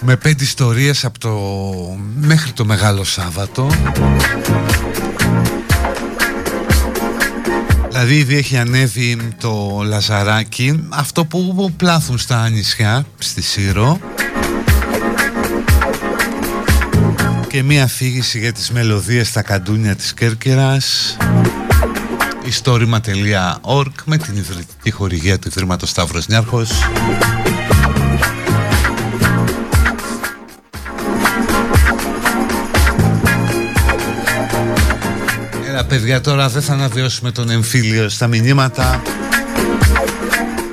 Με πέντε ιστορίες από το... μέχρι το Μεγάλο Σάββατο. Δηλαδή ήδη έχει ανέβει το λαζαράκι αυτό που πλάθουν στα νησιά στη Σύρο. και μία αφήγηση για τις μελωδίες στα καντούνια της Κέρκυρας. Ιστορima.org με την ιδρυτική χορηγία του Ιδρύματος Σταύρος Νιάρχος. Έλα παιδιά τώρα δεν θα αναβιώσουμε τον εμφύλιο στα μηνύματα.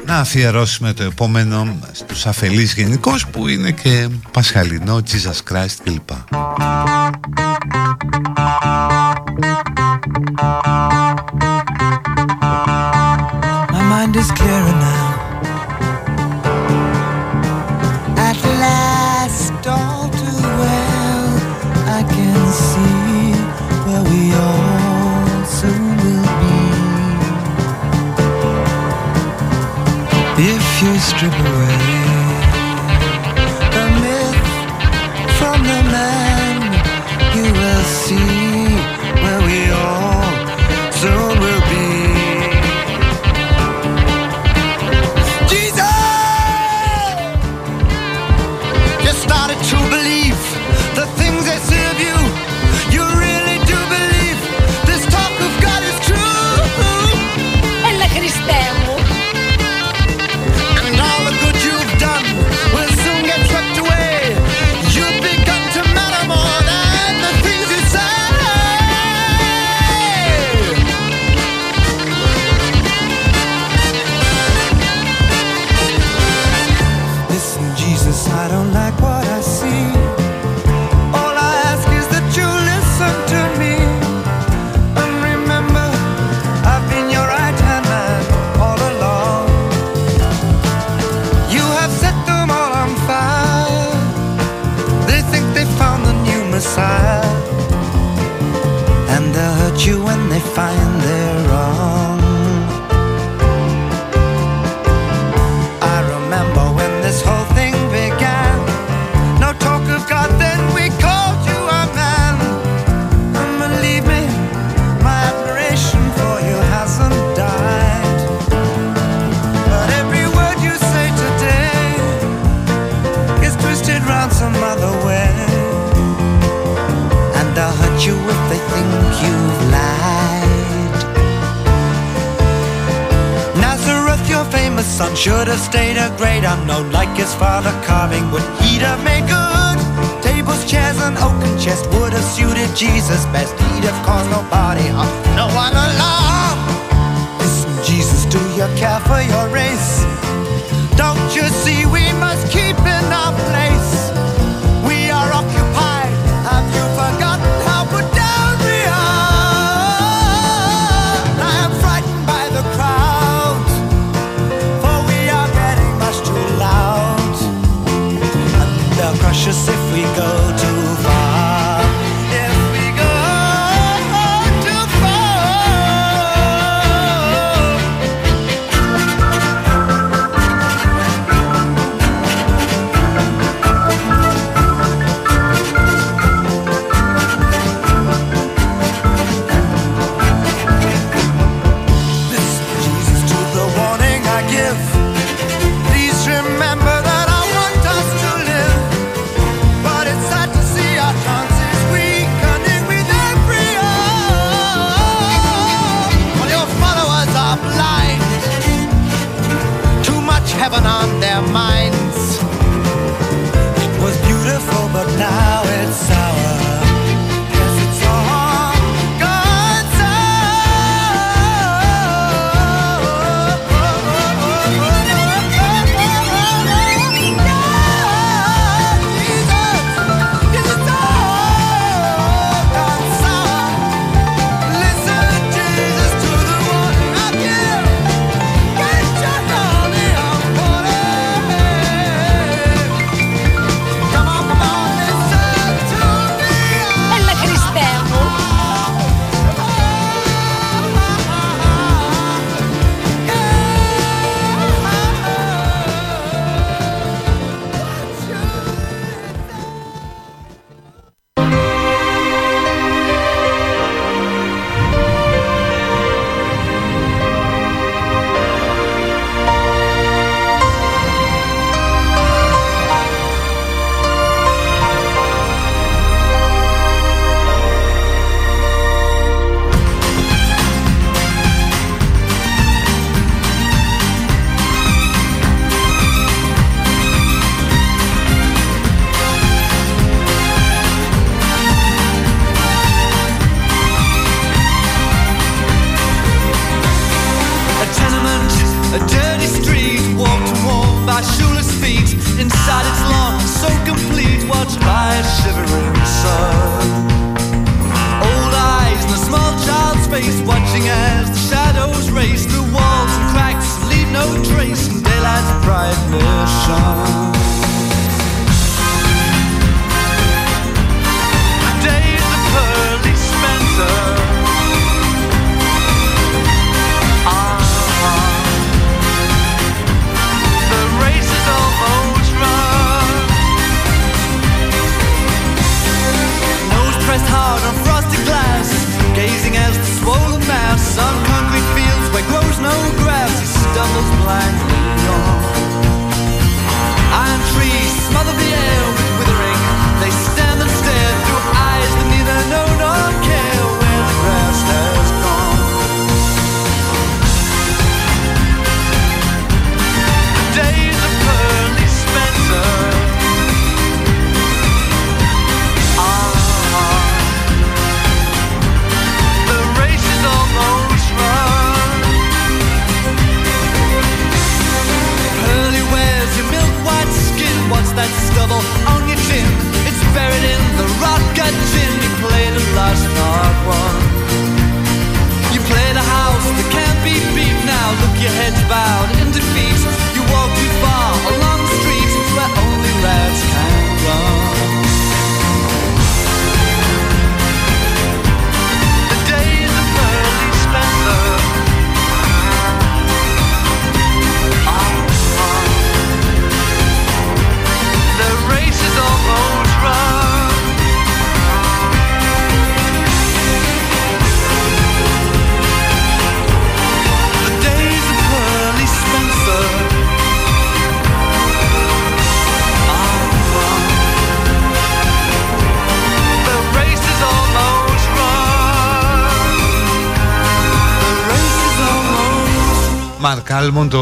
Να αφιερώσουμε το επόμενο στους αφελείς γενικώς που είναι και Πασχαλινό, Jesus Christ κλπ.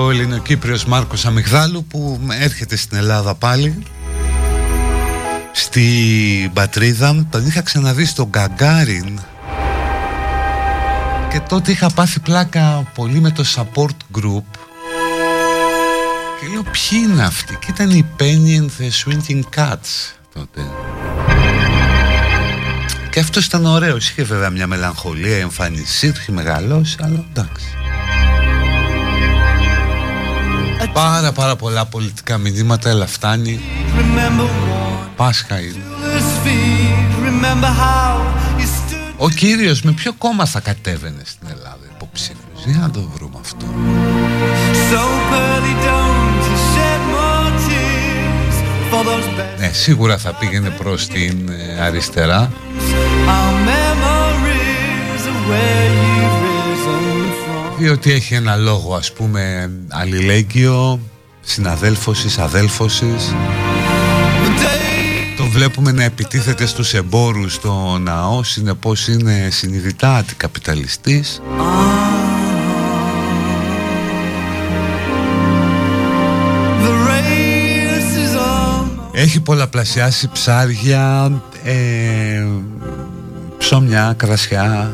Ελληνοκύπριος Μάρκος Αμυγδάλου που έρχεται στην Ελλάδα πάλι. Στη πατρίδα τον είχα ξαναδεί στο Γκαγκάριν. Και τότε είχα πάθει πλάκα πολύ με το support group. Και λέω ποιοι είναι αυτοί και ήταν η Penny and the Swinging Cats τότε. Και αυτός ήταν ωραίος. Είχε βέβαια μια μελαγχολία εμφανισή του είχε μεγαλώσει αλλά εντάξει Πάρα πάρα πολλά πολιτικά μηνύματα, έλα φτάνει. Πάσχα είναι. Ο κύριος με ποιο κόμμα θα κατέβαινε στην Ελλάδα υποψήφιος; Για να το βρούμε αυτό. Ναι, σίγουρα θα πήγαινε προς την ε, αριστερά. Διότι έχει ένα λόγο ας πούμε αλληλέγγυο, συναδέλφωσης, αδέλφωσης. Το βλέπουμε να επιτίθεται στους εμπόρους στο ναό συνεπώς είναι συνειδητά αντικαπιταλιστής. Έχει πολλαπλασιάσει ψάρια, ε, ψωμιά, κρασιά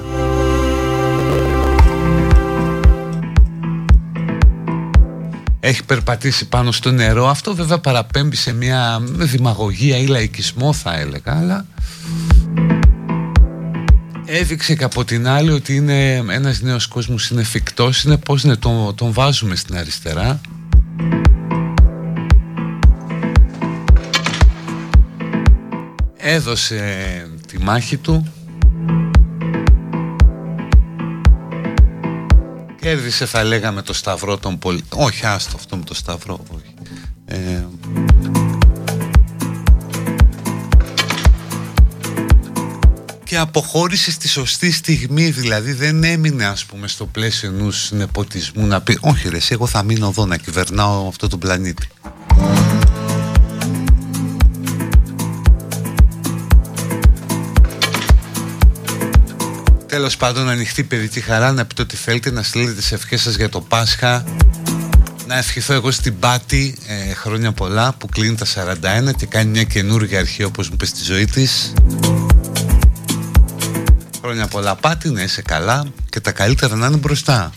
έχει περπατήσει πάνω στο νερό. Αυτό βέβαια παραπέμπει σε μια δημαγωγία ή λαϊκισμό θα έλεγα, αλλά έδειξε και από την άλλη ότι είναι ένας νέος κόσμος είναι εφικτός, είναι πώς είναι, τον, τον βάζουμε στην αριστερά. Έδωσε τη μάχη του Κέρδισε θα λέγαμε το σταυρό των πολιτών Όχι άστο αυτό με το σταυρό όχι. Ε, και αποχώρησε στη σωστή στιγμή δηλαδή δεν έμεινε ας πούμε στο πλαίσιο ενός νεποτισμού να πει όχι ρε εγώ θα μείνω εδώ να κυβερνάω αυτό το πλανήτη Τέλος πάντων ανοιχτή παιδική χαρά να πείτε ότι θέλετε να στείλετε τις ευχές σας για το Πάσχα. Να ευχηθώ εγώ στην Πάτη ε, χρόνια πολλά που κλείνει τα 41 και κάνει μια καινούργια αρχή όπως μου πει στη ζωή της. Χρόνια πολλά Πάτη, να είσαι καλά και τα καλύτερα να είναι μπροστά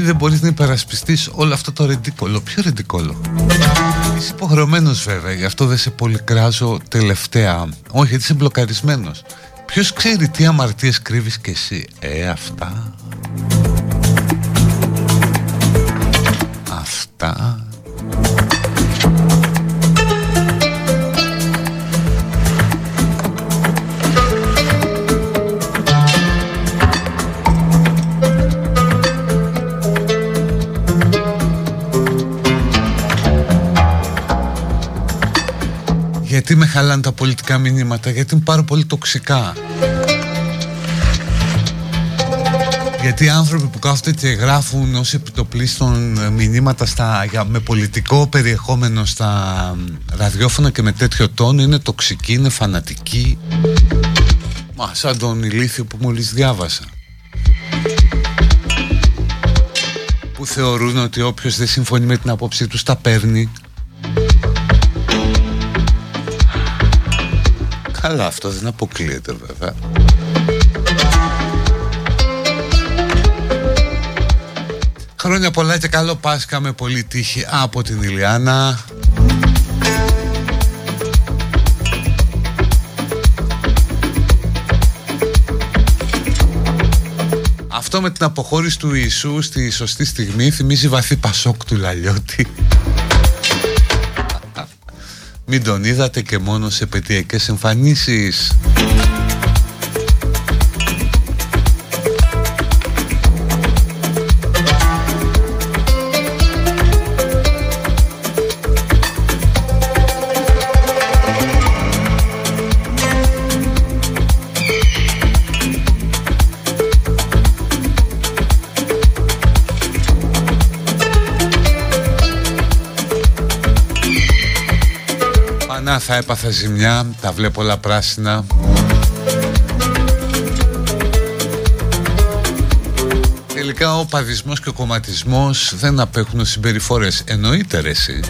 εσύ δεν μπορείς να υπερασπιστείς όλο αυτό το ρεντικόλο. Ποιο ρεντικόλο; Είσαι υποχρεωμένος βέβαια, γι' αυτό δεν σε πολυκράζω τελευταία. Όχι, γιατί είσαι μπλοκαρισμένος. Ποιος ξέρει τι αμαρτίες κρύβεις και εσύ; Ε, αυτά. Αυτά. Γιατί με χαλάνε τα πολιτικά μηνύματα, γιατί είναι πάρα πολύ τοξικά. Γιατί οι άνθρωποι που κάθονται και γράφουν ως επιτοπλίστων μηνύματα στα, για, με πολιτικό περιεχόμενο στα ραδιόφωνα και με τέτοιο τόνο είναι τοξικοί, είναι φανατικοί. Μα σαν τον ηλίθιο που μόλις διάβασα. Που θεωρούν ότι όποιος δεν συμφωνεί με την απόψη τους τα παίρνει Καλά αυτό δεν αποκλείεται βέβαια. Χρόνια πολλά και καλό Πάσχα με πολύ τύχη από την Ηλιάνα. Αυτό με την αποχώρηση του Ιησού στη σωστή στιγμή θυμίζει βαθύ πασόκ του Λαλιώτη μην τον είδατε και μόνο σε πετειακές εμφανίσεις θα έπαθα ζημιά Τα βλέπω όλα πράσινα. Τελικά ο παδισμός και ο κομματισμός δεν απέχουν συμπεριφορές. Εννοείται ρε εσύ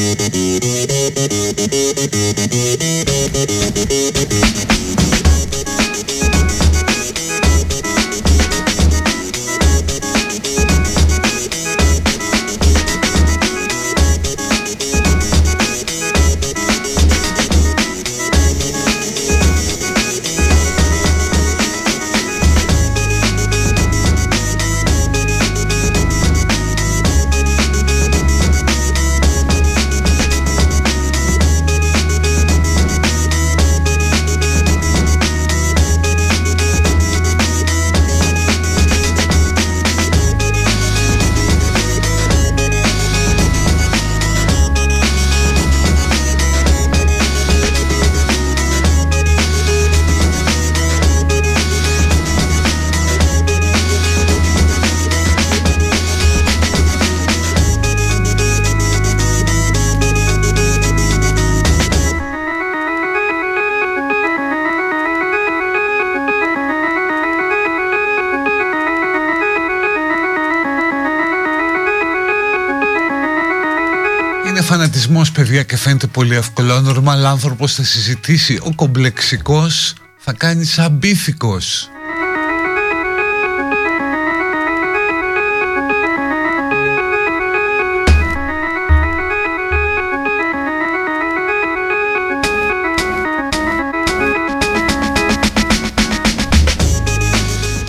παιδιά και φαίνεται πολύ εύκολο. Ο νορμάλ θα συζητήσει, ο κομπλεξικός θα κάνει σαν.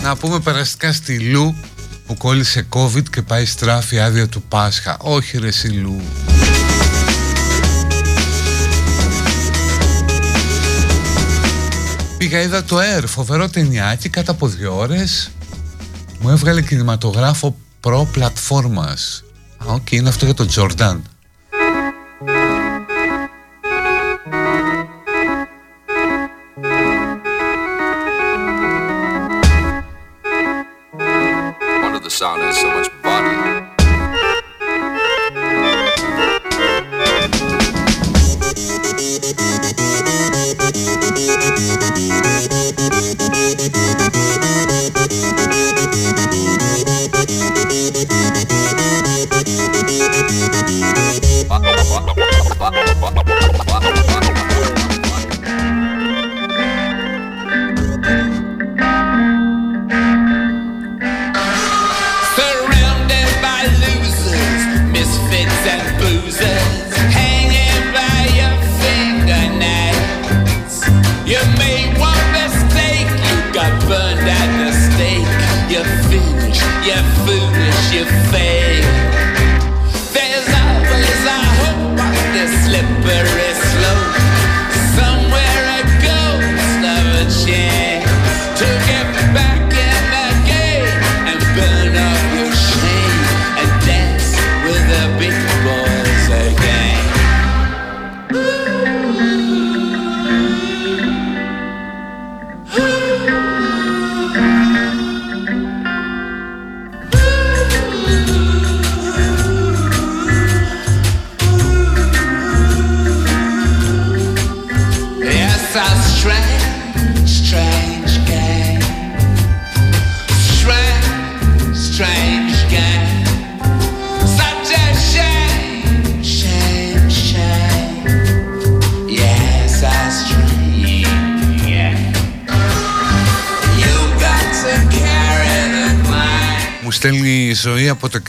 Να πούμε περαστικά στη Λου που κόλλησε COVID και πάει στράφη άδεια του Πάσχα. Όχι ρε Σιλού. Πήγα είδα το Air, φοβερό ταινιάκι, κάτω από δύο ώρες μου έβγαλε κινηματογράφο προ πλατφόρμας. Α, οκ, είναι αυτό για τον Τζορντάν.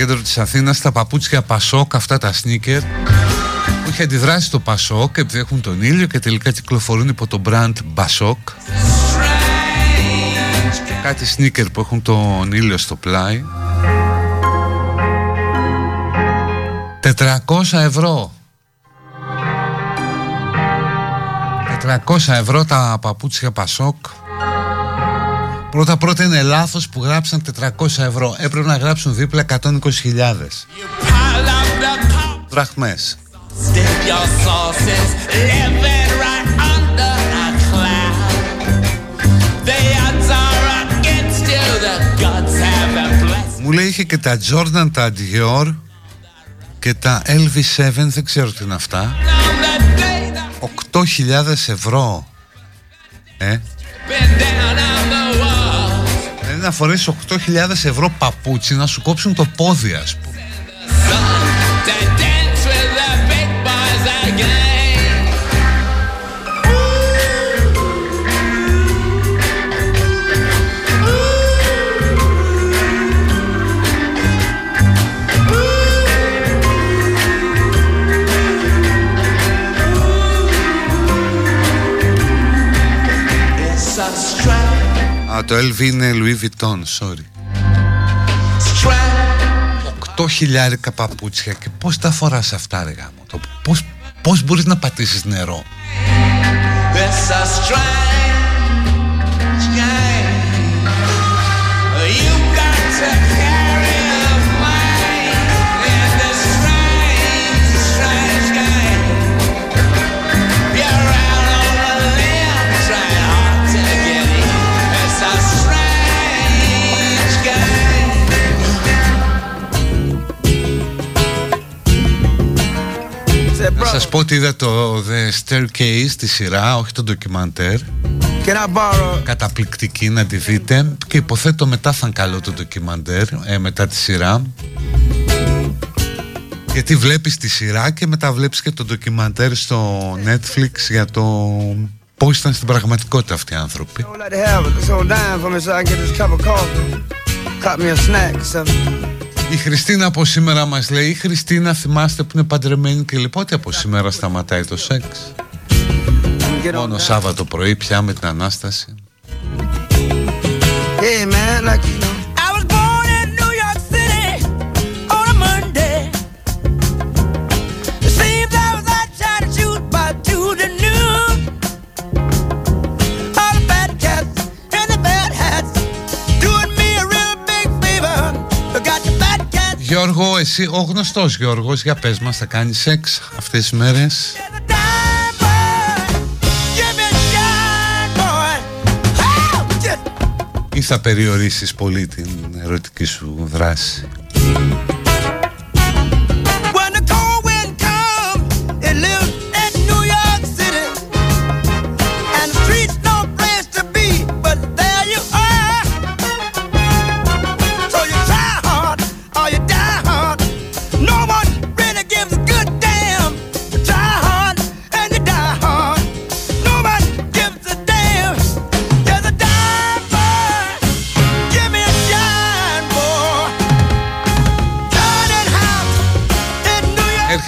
Κέντρο της Αθήνας τα παπούτσια Πασόκ, αυτά τα σνίκερ που είχε αντιδράσει το Πασόκ επειδή έχουν τον ήλιο και τελικά κυκλοφορούν υπό το brand Μπασόκ κάτι σνίκερ που έχουν τον ήλιο στο πλάι. 400 ευρώ. 400 ευρώ τα παπούτσια Πασόκ Πρώτα πρώτα είναι λάθος που γράψαν 400 ευρώ. Έπρεπε να γράψουν δίπλα 120.000. Δραχμές. Μου λέει είχε και τα Jordan, τα Dior και τα LV7, δεν ξέρω τι είναι αυτά. 8.000 ευρώ. Ε να φορέσεις 8.000 ευρώ παπούτσι να σου κόψουν το πόδι ας πούμε Α, το LV είναι Louis Vuitton, sorry. 8 χιλιάρικα παπούτσια και πώς τα φοράς αυτά ρε γάμο το, πώς, πώς μπορείς να πατήσεις νερό; Να σας πω ότι είδα το The Staircase τη σειρά, όχι το ντοκιμαντέρ. Καταπληκτική να τη δείτε. Και υποθέτω μετά θα είναι καλό το ντοκιμαντέρ ε, Μετά τη σειρά. Γιατί βλέπεις τη σειρά και μετά βλέπεις και το ντοκιμαντέρ στο Netflix Για το πώς ήταν στην πραγματικότητα αυτοί οι άνθρωποι η Χριστίνα από σήμερα μας λέει Η Χριστίνα θυμάστε που είναι παντρεμένη και λοιπόν ότι από σήμερα σταματάει το σεξ Μόνο Σάββατο πρωί πια με την Ανάσταση Hey man, like you know. Γιώργο, εσύ ο γνωστός Γιώργος, για πες μας, θα κάνεις σεξ αυτές τις μέρες; Yeah, the dime boy. Give me a shine, boy. Oh, just ή θα περιορίσεις πολύ την ερωτική σου δράση;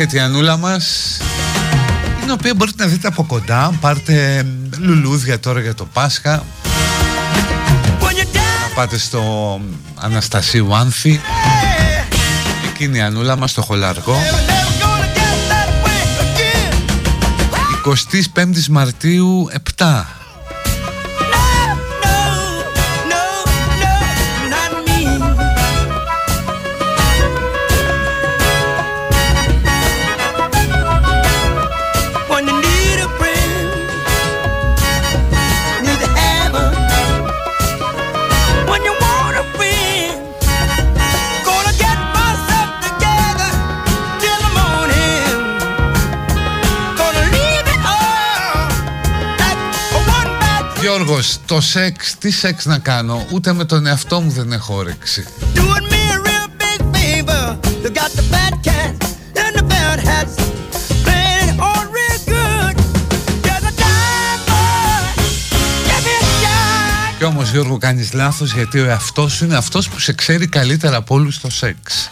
New York. Έρχεται η Ανούλα μας, την οποία μπορείτε να δείτε από κοντά. Πάρτε λουλούδια τώρα για το Πάσχα. When you're down, Πάτε στο Αναστασίου Άνθη. hey, Εκείνη η Ανούλα μας στο χολαργό. never, never gonna get that way again. 25 Μαρτίου 7. Bad Γιώργος, το σεξ, τι σεξ να κάνω, ούτε με τον εαυτό μου δεν έχω όρεξη. doing me a real big favor. You got the bad cats and the bad hats playing it on real good. There's a dime boy, give me a shine. Κι όμως Γιώργο κάνεις λάθος γιατί ο εαυτός σου είναι αυτός που σε ξέρει καλύτερα από όλους στο σεξ.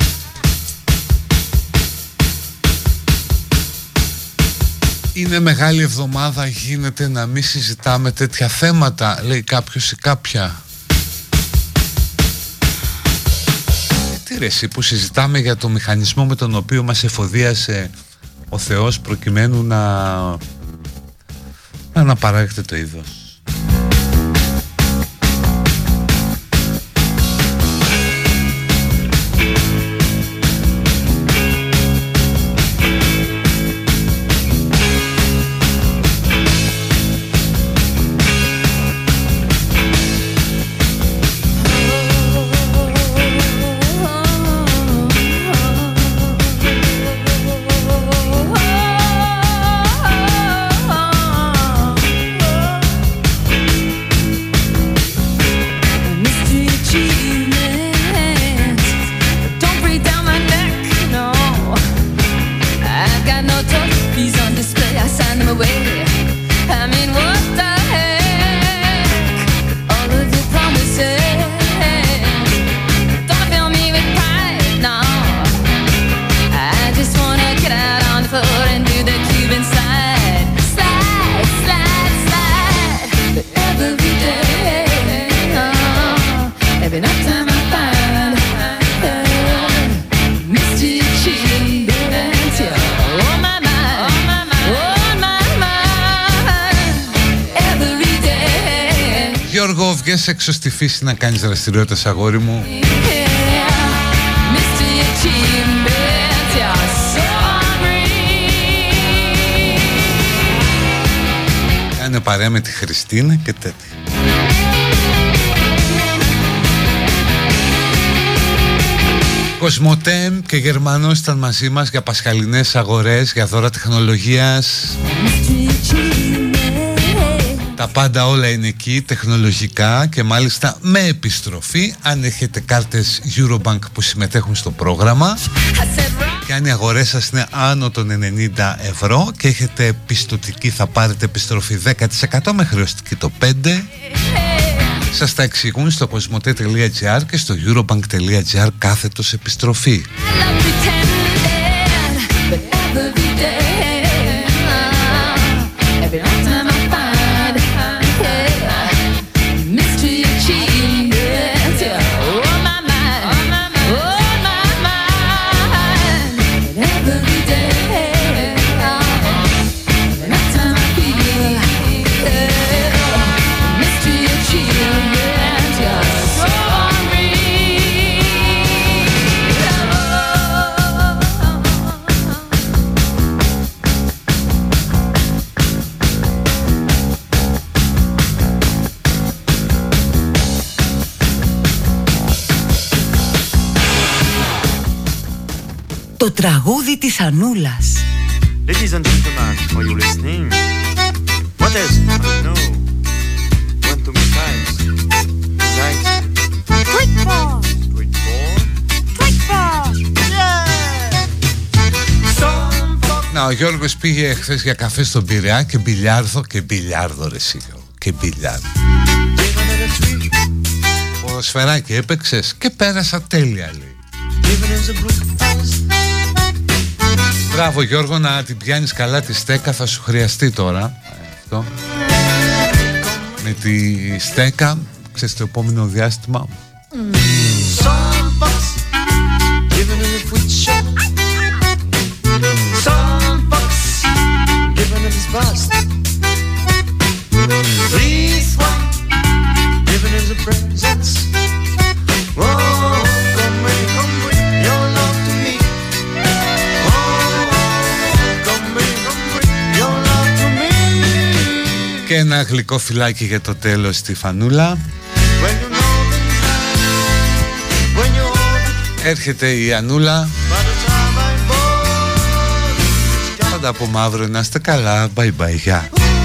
Είναι μεγάλη εβδομάδα, γίνεται να μην συζητάμε τέτοια θέματα, λέει κάποιος ή κάποια. Ε, τι ρε εσύ που συζητάμε για το μηχανισμό με τον οποίο μας εφοδίασε ο Θεός προκειμένου να, να αναπαράγεται το είδος. Γιώργο, βγες έξω στη φύση να κάνεις δραστηριότητες αγόρι μου; Mystery achievements, yeah, so green. Κάνε παρέα με τη Χριστίνα και τέτοια. Κοσμοτέμ και Γερμανός ήταν μαζί μας για πασχαλινές αγορές, για δώρα τεχνολογίας. Mystery achievements. Τα πάντα όλα είναι εκεί, τεχνολογικά και μάλιστα με επιστροφή αν έχετε κάρτες Eurobank που συμμετέχουν στο πρόγραμμα I said, right. και αν οι αγορές σας είναι άνω των 90 ευρώ και έχετε πιστοτική θα πάρετε επιστροφή 10% με χρεωστική το 5% σας τα εξηγούν στο cosmote.gr και στο eurobank.gr κάθετος επιστροφή. Το τραγούδι της Ανούλας Ladies and gentlemen, are you listening? What is? I don't know; One too many times. Right. Quick ball! Quick ball. Quick ball! Να, ο Γιώργος πήγε χθες για καφέ στον Πειραιά και μπιλιάρδο και μπιλιάρδο ρε Σίγιο. Και μπιλιάρδο. Ποδοσφαιράκι έπαιξες και πέρασα τέλεια λέει. Μπράβο Γιώργο να την πιάνεις καλά τη στέκα. Θα σου χρειαστεί τώρα. Αυτό. Με τη στέκα ξέρεις το επόμενο διάστημα. This ένα γλυκό φυλάκι για το τέλος στη Φανούλα When you know things when you hold it, Έρχεται η Ανούλα. By the time I'm born, Θα τα πούμε αύριο να είστε καλά. Bye bye γεια Γεια